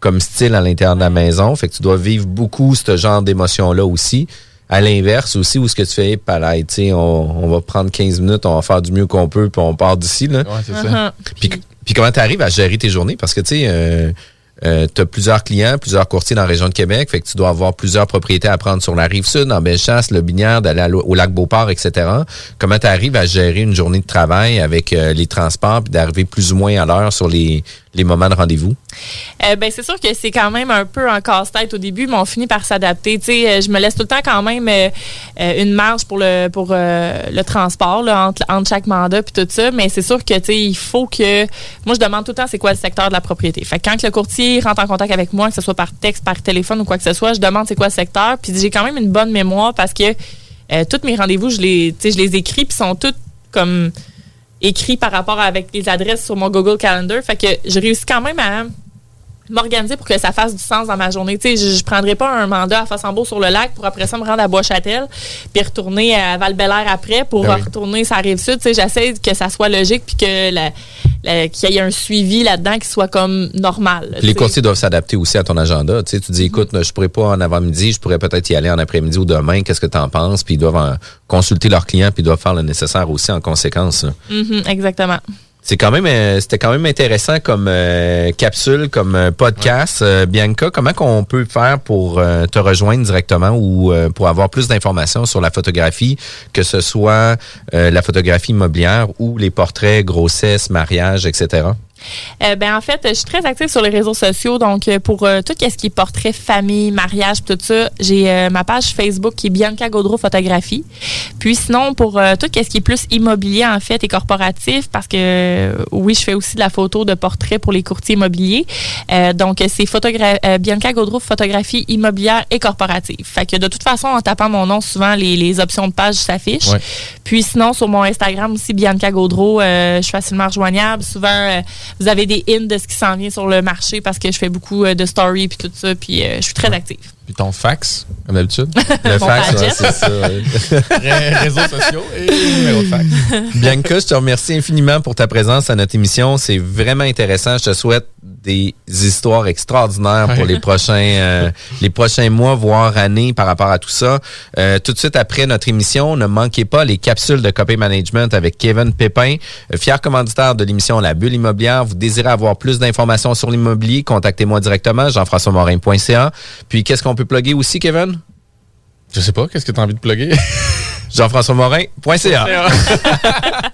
comme style à l'intérieur de la maison. Fait que tu dois vivre beaucoup ce genre d'émotions-là aussi. À l'inverse aussi, où ce que tu fais, pareil, tu sais, on, on va prendre 15 minutes, on va faire du mieux qu'on peut, puis on part d'ici, là. Ouais, c'est ça. Puis, puis comment tu arrives à gérer tes journées? Parce que, tu sais, euh, tu as plusieurs clients, plusieurs courtiers dans la région de Québec, fait que tu dois avoir plusieurs propriétés à prendre sur la rive sud, dans Bellechasse, le Binière, d'aller au lac Beauport, etc. Comment tu arrives à gérer une journée de travail avec euh, les transports, puis d'arriver plus ou moins à l'heure sur les, les moments de rendez-vous? Euh, ben, c'est sûr que c'est quand même un peu un casse-tête au début, mais on finit par s'adapter. Euh, je me laisse tout le temps quand même euh, une marge pour le pour le transport là, entre, entre chaque mandat puis tout ça, mais c'est sûr que il faut que moi je demande tout le temps c'est quoi le secteur de la propriété. Fait que quand le courtier rentre en contact avec moi, que ce soit par texte, par téléphone ou quoi que ce soit, je demande c'est quoi le secteur, puis j'ai quand même une bonne mémoire parce que tous mes rendez-vous, je les je les écris puis sont tous comme écrits par rapport avec les adresses sur mon Google Calendar. Fait que je réussis quand même à m'organiser pour que ça fasse du sens dans ma journée. Tu sais, je, je prendrai pas un mandat à Fassembourg sur le lac pour après ça me rendre à Bois-Châtel puis retourner à val après pour Ben oui. retourner la rive sud. Tu sais, j'essaie que ça soit logique puis que la- la- qu'il y ait un suivi là-dedans qui soit comme normal. les courtiers doivent s'adapter aussi à ton agenda. Tu, sais, tu dis, écoute, je pourrais pas en avant-midi, je pourrais peut-être y aller en après-midi ou demain. Qu'est-ce que tu en penses? Puis ils doivent en- consulter leurs clients, puis ils doivent faire le nécessaire aussi en conséquence. Mhm, exactement. C'est quand même, euh, c'était quand même intéressant comme euh, capsule, comme euh, podcast. Euh, Bianca, comment qu'on peut faire pour euh, te rejoindre directement ou euh, pour avoir plus d'informations sur la photographie, que ce soit euh, la photographie immobilière ou les portraits, grossesse, mariage, etc. Euh, ben en fait, je suis très active sur les réseaux sociaux. Donc, euh, pour euh, tout ce qui est portrait, famille, mariage, tout ça, j'ai euh, ma page Facebook qui est Bianca Gaudreau Photographie. Puis sinon, pour tout ce qui est plus immobilier, en fait, et corporatif, parce que oui, je fais aussi de la photo de portrait pour les courtiers immobiliers. Donc, c'est Bianca Gaudreau Photographie immobilière et corporative. Fait que de toute façon, en tapant mon nom, souvent, les, les options de page s'affichent. Ouais. Puis sinon, sur mon Instagram aussi, Bianca Gaudreau, je suis facilement rejoignable. Souvent, vous avez des hints de ce qui s'en vient sur le marché parce que je fais beaucoup euh, de stories puis tout ça. Puis euh, je suis très active. Puis ton fax, comme d'habitude? Le Mon fax, ouais, c'est ça. ouais. Ré- réseaux sociaux et numéro de fax. Bianca, je te remercie infiniment pour ta présence à notre émission. C'est vraiment intéressant. Je te souhaite des histoires extraordinaires pour les prochains euh, les prochains mois, voire années par rapport à tout ça. Euh, tout de suite après notre émission, ne manquez pas les capsules de copy management avec Kevin Pépin, euh, fier commanditaire de l'émission La Bulle immobilière. Vous désirez avoir plus d'informations sur l'immobilier, contactez-moi directement, jean-françois-morin.ca. Puis qu'est-ce qu'on peut plugger aussi, Kevin? Je sais pas, qu'est-ce que tu as envie de plugger? jean-françois-morin.ca.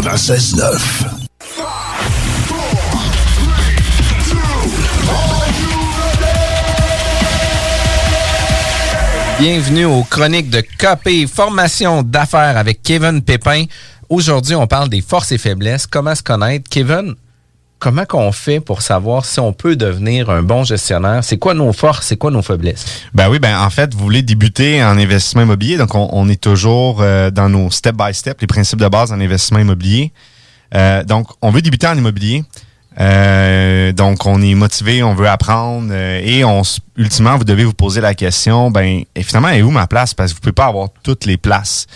96.9. Bienvenue aux chroniques de KP Formation d'affaires avec Kevin Pépin. Aujourd'hui, on parle des forces et faiblesses, comment se connaître. Kevin, comment qu'on fait pour savoir si on peut devenir un bon gestionnaire? C'est quoi nos forces, c'est quoi nos faiblesses? Ben oui, ben en fait, vous voulez débuter en investissement immobilier, donc on, est toujours euh, dans nos step by step, les principes de base en investissement immobilier. Euh, donc, on veut débuter en immobilier. Euh, donc, on est motivé, on veut apprendre et on ultimement, vous devez vous poser la question, ben, et finalement, est où ma place? Parce que vous pouvez pas avoir toutes les places.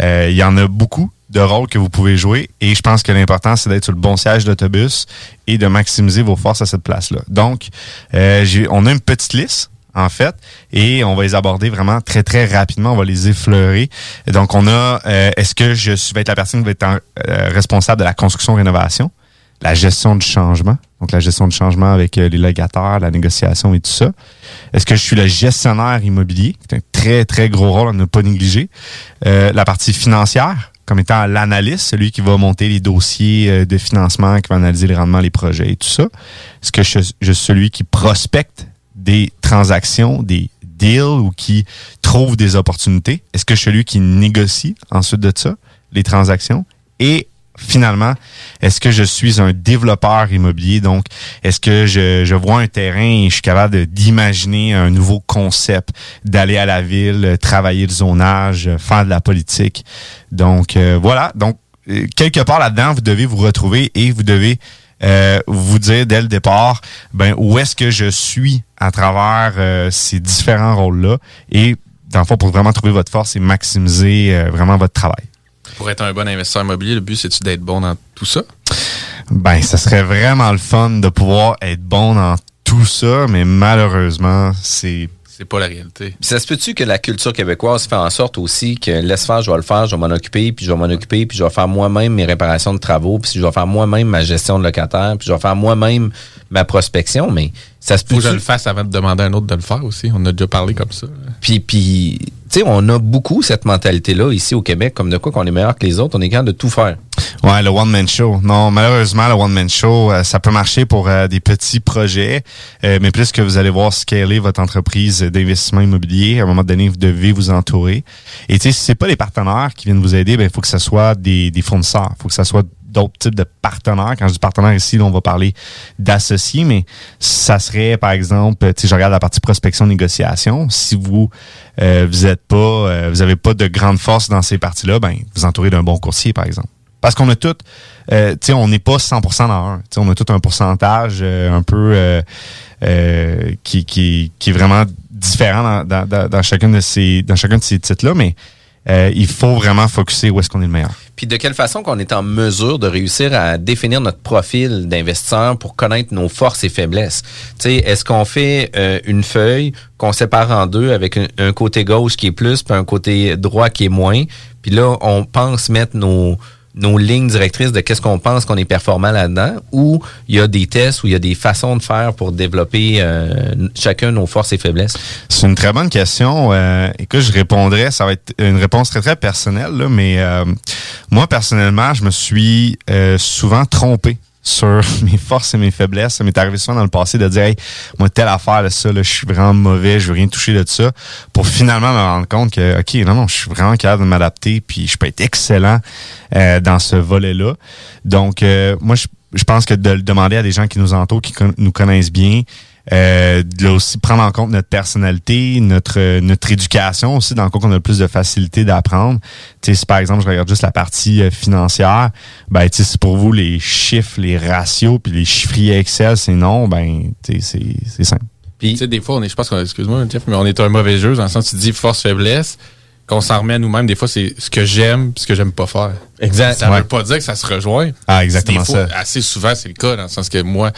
Il y en a beaucoup de rôles que vous pouvez jouer et je pense que l'important, c'est d'être sur le bon siège d'autobus et de maximiser vos forces à cette place-là. Donc, euh, on a une petite liste en fait, et on va les aborder vraiment très, très rapidement. On va les effleurer. Donc, on a, euh, est-ce que je vais être la personne qui va être euh, responsable de la construction-rénovation, la gestion du changement, donc la gestion du changement avec euh, les locataires, la négociation et tout ça. Est-ce que je suis le gestionnaire immobilier, qui est un très, très gros rôle à ne pas négliger. Euh, la partie financière, comme étant l'analyste, celui qui va monter les dossiers euh, de financement, qui va analyser les rendements, les projets et tout ça. Est-ce que je, je suis celui qui prospecte des transactions, des deals ou qui trouve des opportunités? Est-ce que je suis celui qui négocie ensuite de ça, les transactions? Et finalement, est-ce que je suis un développeur immobilier? Donc, est-ce que je, je vois un terrain et je suis capable d'imaginer un nouveau concept, d'aller à la ville, euh, travailler le zonage, euh, faire de la politique? Donc, euh, voilà. Donc, euh, quelque part là-dedans, vous devez vous retrouver et vous devez euh, vous dire dès le départ, ben où est-ce que je suis à travers euh, ces différents rôles-là et dans le fond, pour vraiment trouver votre force et maximiser vraiment votre travail. Pour être un bon investisseur immobilier, le but, c'est-tu d'être bon dans tout ça? Ben, ce serait vraiment le fun de pouvoir être bon dans tout ça, mais malheureusement, c'est C'est pas la réalité. Puis ça se peut-tu que la culture québécoise fait en sorte aussi que laisse faire, je vais le faire, je vais m'en occuper, puis je vais m'en occuper, puis je vais faire moi-même mes réparations de travaux, puis je vais faire moi-même ma gestion de locataire, puis je vais faire moi-même ma prospection, mais ça se peut Faut que je le fasse avant de demander à un autre de le faire aussi. On a déjà parlé comme ça. Puis, puis tu sais, on a beaucoup cette mentalité-là ici au Québec, comme de quoi qu'on est meilleur que les autres, on est capable de tout faire. Ouais, le one man show. Non, malheureusement, le one man show, euh, ça peut marcher pour euh, des petits projets, euh, mais plus que vous allez voir scaler votre entreprise d'investissement immobilier, à un moment donné, vous devez vous entourer. Et tu sais, si c'est pas les partenaires qui viennent vous aider, ben faut que ce soit des, des fournisseurs, faut que ce soit d'autres types de partenaires. Quand je dis partenaire ici, là, on va parler d'associés, mais ça serait, par exemple, sais, je regarde la partie prospection négociation. Si vous euh, vous êtes pas, euh, vous avez pas de grande force dans ces parties-là, ben vous entourez d'un bon courtier, par exemple. Parce qu'on a tout, euh, tu sais, on n'est pas 100% dans un. On a tout un pourcentage euh, un peu qui, qui, qui est vraiment différent dans, dans, chacun de ces dans chacun de ces titres-là, mais euh, il faut vraiment focuser où est-ce qu'on est le meilleur. Puis de quelle façon qu'on est en mesure de réussir à définir notre profil d'investisseur pour connaître nos forces et faiblesses? Tu sais, est-ce qu'on fait euh, une feuille qu'on sépare en deux avec un, un côté gauche qui est plus puis un côté droit qui est moins, puis là on pense mettre nos nos lignes directrices de qu'est-ce qu'on pense qu'on est performant là-dedans, ou il y a des tests, ou il y a des façons de faire pour développer euh, chacun nos forces et faiblesses? C'est une très bonne question. Euh, écoute, je répondrais, ça va être une réponse très, très personnelle, là, mais euh, moi, personnellement, je me suis euh, souvent trompé sur mes forces et mes faiblesses. Ça m'est arrivé souvent dans le passé de dire, hey, moi, telle affaire, là, ça, là, je suis vraiment mauvais, je veux rien toucher de ça, pour finalement me rendre compte que, OK, non, non, je suis vraiment capable de m'adapter, puis je peux être excellent euh, dans ce volet-là. Donc, euh, moi, je, je pense que de le demander à des gens qui nous entourent, qui nous connaissent bien, euh, de aussi prendre en compte notre personnalité, notre notre éducation aussi, dans le cas qu'on a le plus de facilité d'apprendre. Tu sais, si par exemple je regarde juste la partie euh, financière, ben tu sais, si pour vous les chiffres, les ratios, puis les chiffriers Excel, c'est non, ben tu sais, c'est c'est simple. Puis, tu sais, des fois, on est, je pense qu'on, excuse-moi, mais on est un mauvais jeu, dans le sens où tu dis force-faiblesse, qu'on s'en remet à nous-mêmes. Des fois, c'est ce que j'aime ce que j'aime pas faire. Exact. Ça Ouais. veut pas dire que ça se rejoint. Ah, exactement Des fois, ça. Assez souvent, c'est le cas, dans le sens que moi,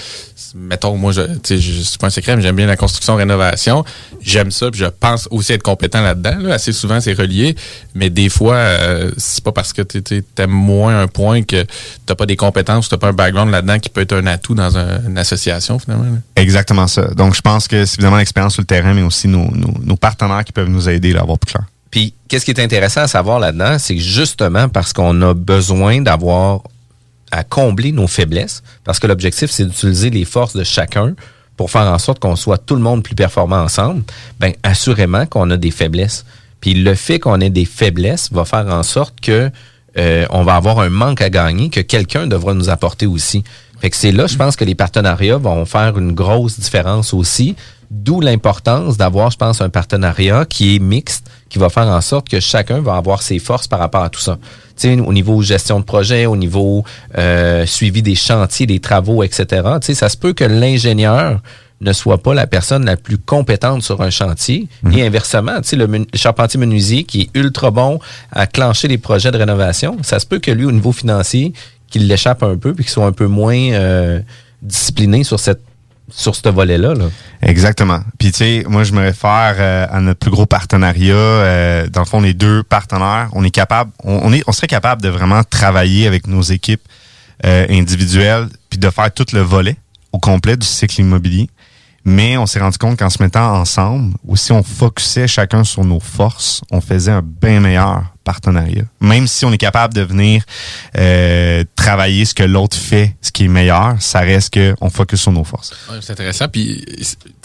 mettons, moi, je, je, c'est pas un secret, mais j'aime bien la construction, rénovation. J'aime ça, puis je pense aussi être compétent là-dedans. là. Assez souvent, c'est relié. Mais des fois, euh, c'est pas parce que tu t'aimes moins un point que t'as pas des compétences, t'as pas un background là-dedans qui peut être un atout dans un- une association, finalement. là. Exactement ça. Donc je pense que c'est évidemment l'expérience sur le terrain, mais aussi nos, nos, nos partenaires qui peuvent nous aider là, à avoir plus clair. Puis, qu'est-ce qui est intéressant à savoir là-dedans, c'est justement parce qu'on a besoin d'avoir à combler nos faiblesses, parce que l'objectif, c'est d'utiliser les forces de chacun pour faire en sorte qu'on soit tout le monde plus performant ensemble, ben assurément qu'on a des faiblesses. Puis le fait qu'on ait des faiblesses va faire en sorte que euh, on va avoir un manque à gagner que quelqu'un devra nous apporter aussi. Fait que c'est là, je pense que les partenariats vont faire une grosse différence aussi. D'où l'importance d'avoir, je pense, un partenariat qui est mixte, qui va faire en sorte que chacun va avoir ses forces par rapport à tout ça. Tu sais, au niveau gestion de projet, au niveau euh, suivi des chantiers, des travaux, etc. Tu sais, ça se peut que l'ingénieur ne soit pas la personne la plus compétente sur un chantier. Et inversement, tu sais, le, men- le charpentier menuisier qui est ultra bon à clencher des projets de rénovation, ça se peut que lui, au niveau financier, qu'il l'échappe un peu puis qu'il soit un peu moins euh, discipliné sur cette sur ce volet-là. Là. Exactement. Puis tu sais, moi je me réfère euh, à notre plus gros partenariat. euh, dans le fond, les deux partenaires, on est capable, on, est, on serait capable de vraiment travailler avec nos équipes euh, individuelles, puis de faire tout le volet au complet du cycle immobilier. Mais on s'est rendu compte qu'en se mettant ensemble, ou si on focusait chacun sur nos forces, on faisait un bien meilleur partenariat. Même si on est capable de venir euh, travailler ce que l'autre fait, ce qui est meilleur, ça reste qu'on focus sur nos forces. C'est intéressant. Puis,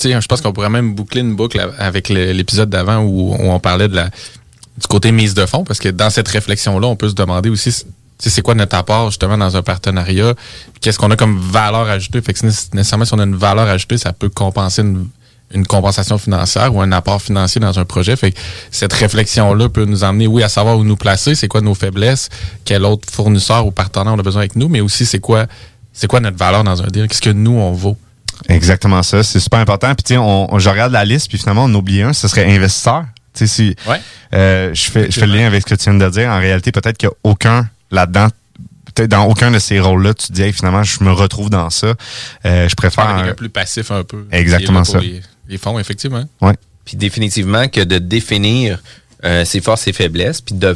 je pense qu'on pourrait même boucler une boucle avec l'épisode d'avant où, on parlait du côté mise de fonds, parce que dans cette réflexion-là, on peut se demander aussi, c'est quoi notre apport justement dans un partenariat, qu'est-ce qu'on a comme valeur ajoutée? Fait que nécessairement, si on a une valeur ajoutée, ça peut compenser une, une compensation financière ou un apport financier dans un projet. Fait que cette réflexion-là peut nous emmener, oui, à savoir où nous placer, c'est quoi nos faiblesses, quel autre fournisseur ou partenaire on a besoin avec nous, mais aussi c'est quoi, c'est quoi notre valeur dans un deal, qu'est-ce que nous on vaut. Exactement ça, c'est super important. Puis tu sais, on, on- je regarde la liste, puis finalement on oublie un, ce serait investisseur. Tu si Ouais. euh, je fais je fais le lien avec ce que tu viens de dire, en réalité peut-être qu'il n'y a aucun là-dedans peut-être dans aucun de ces rôles-là, tu te dis, hey, finalement, je me retrouve dans ça. Euh, je préfère. Un- plus passif un peu. Exactement ça. Les, les fonds, effectivement. Ouais. Puis définitivement que de définir euh, ses forces et faiblesses, puis de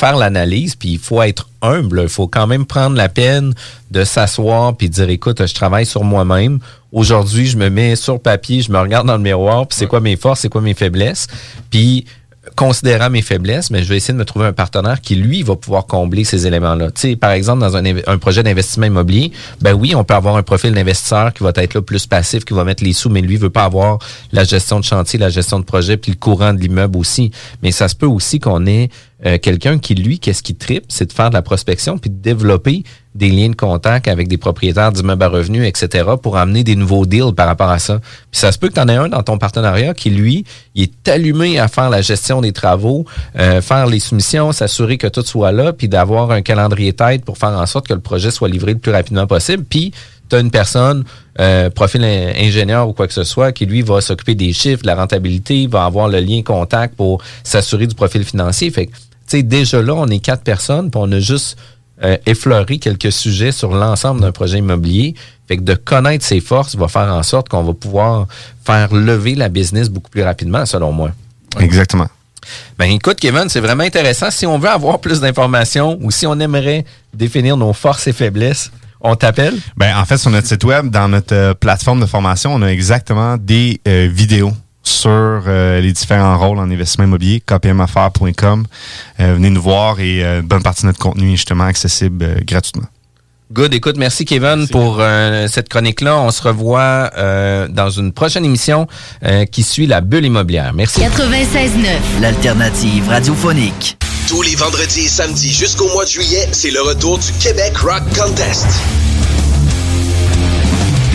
faire l'analyse, puis il faut être humble. Il faut quand même prendre la peine de s'asseoir puis de dire, écoute, je travaille sur moi-même. Aujourd'hui, je me mets sur papier, je me regarde dans le miroir, puis c'est quoi mes forces, c'est quoi mes faiblesses. Puis considérant mes faiblesses, mais je vais essayer de me trouver un partenaire qui, lui, va pouvoir combler ces éléments-là. Tu sais, par exemple, dans un, un projet d'investissement immobilier, ben oui, on peut avoir un profil d'investisseur qui va être là plus passif, qui va mettre les sous, mais lui veut pas avoir la gestion de chantier, la gestion de projet, puis le courant de l'immeuble aussi. Mais ça se peut aussi qu'on ait euh, quelqu'un qui, lui, qu'est-ce qui tripe, c'est de faire de la prospection, puis de développer des liens de contact avec des propriétaires d'immeubles à revenus, etc., pour amener des nouveaux deals par rapport à ça. Puis ça se peut que tu en aies un dans ton partenariat qui, lui, il est allumé à faire la gestion des travaux, euh, faire les soumissions, s'assurer que tout soit là, puis d'avoir un calendrier tête pour faire en sorte que le projet soit livré le plus rapidement possible. Puis tu as une personne, euh, profil in- ingénieur ou quoi que ce soit, qui lui va s'occuper des chiffres, de la rentabilité, va avoir le lien contact pour s'assurer du profil financier. Fait que, sais, déjà là, on est quatre personnes, puis on a juste euh, effleurer quelques sujets sur l'ensemble d'un projet immobilier. Fait que de connaître ses forces va faire en sorte qu'on va pouvoir faire lever la business beaucoup plus rapidement, selon moi. Exactement. Ben écoute, Kevin, c'est vraiment intéressant. Si on veut avoir plus d'informations ou si on aimerait définir nos forces et faiblesses, on t'appelle? Ben, en fait, sur notre site web, dans notre euh, plateforme de formation, on a exactement des euh, vidéos sur euh, les différents rôles en investissement immobilier, kpmaffaires.com. Euh, venez nous voir et euh, une bonne partie de notre contenu est justement accessible euh, gratuitement. Good. Écoute, merci Kevin pour euh, cette chronique-là. On se revoit euh, dans une prochaine émission euh, qui suit la bulle immobilière. Merci. 96.9. L'alternative radiophonique. Tous les vendredis et samedis jusqu'au mois de juillet, c'est le retour du Québec Rock Contest.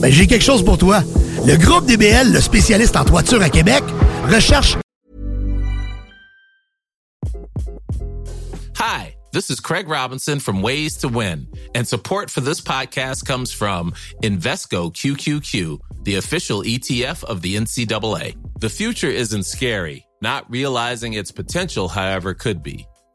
Ben, j'ai quelque chose pour toi. Le groupe DBL, le spécialiste en toiture à Québec, recherche Hi, this is Craig Robinson from Ways to Win, and support for this podcast comes from Invesco QQQ, the official ETF of the NCAA. The future isn't scary. Not realizing its potential, however, could be.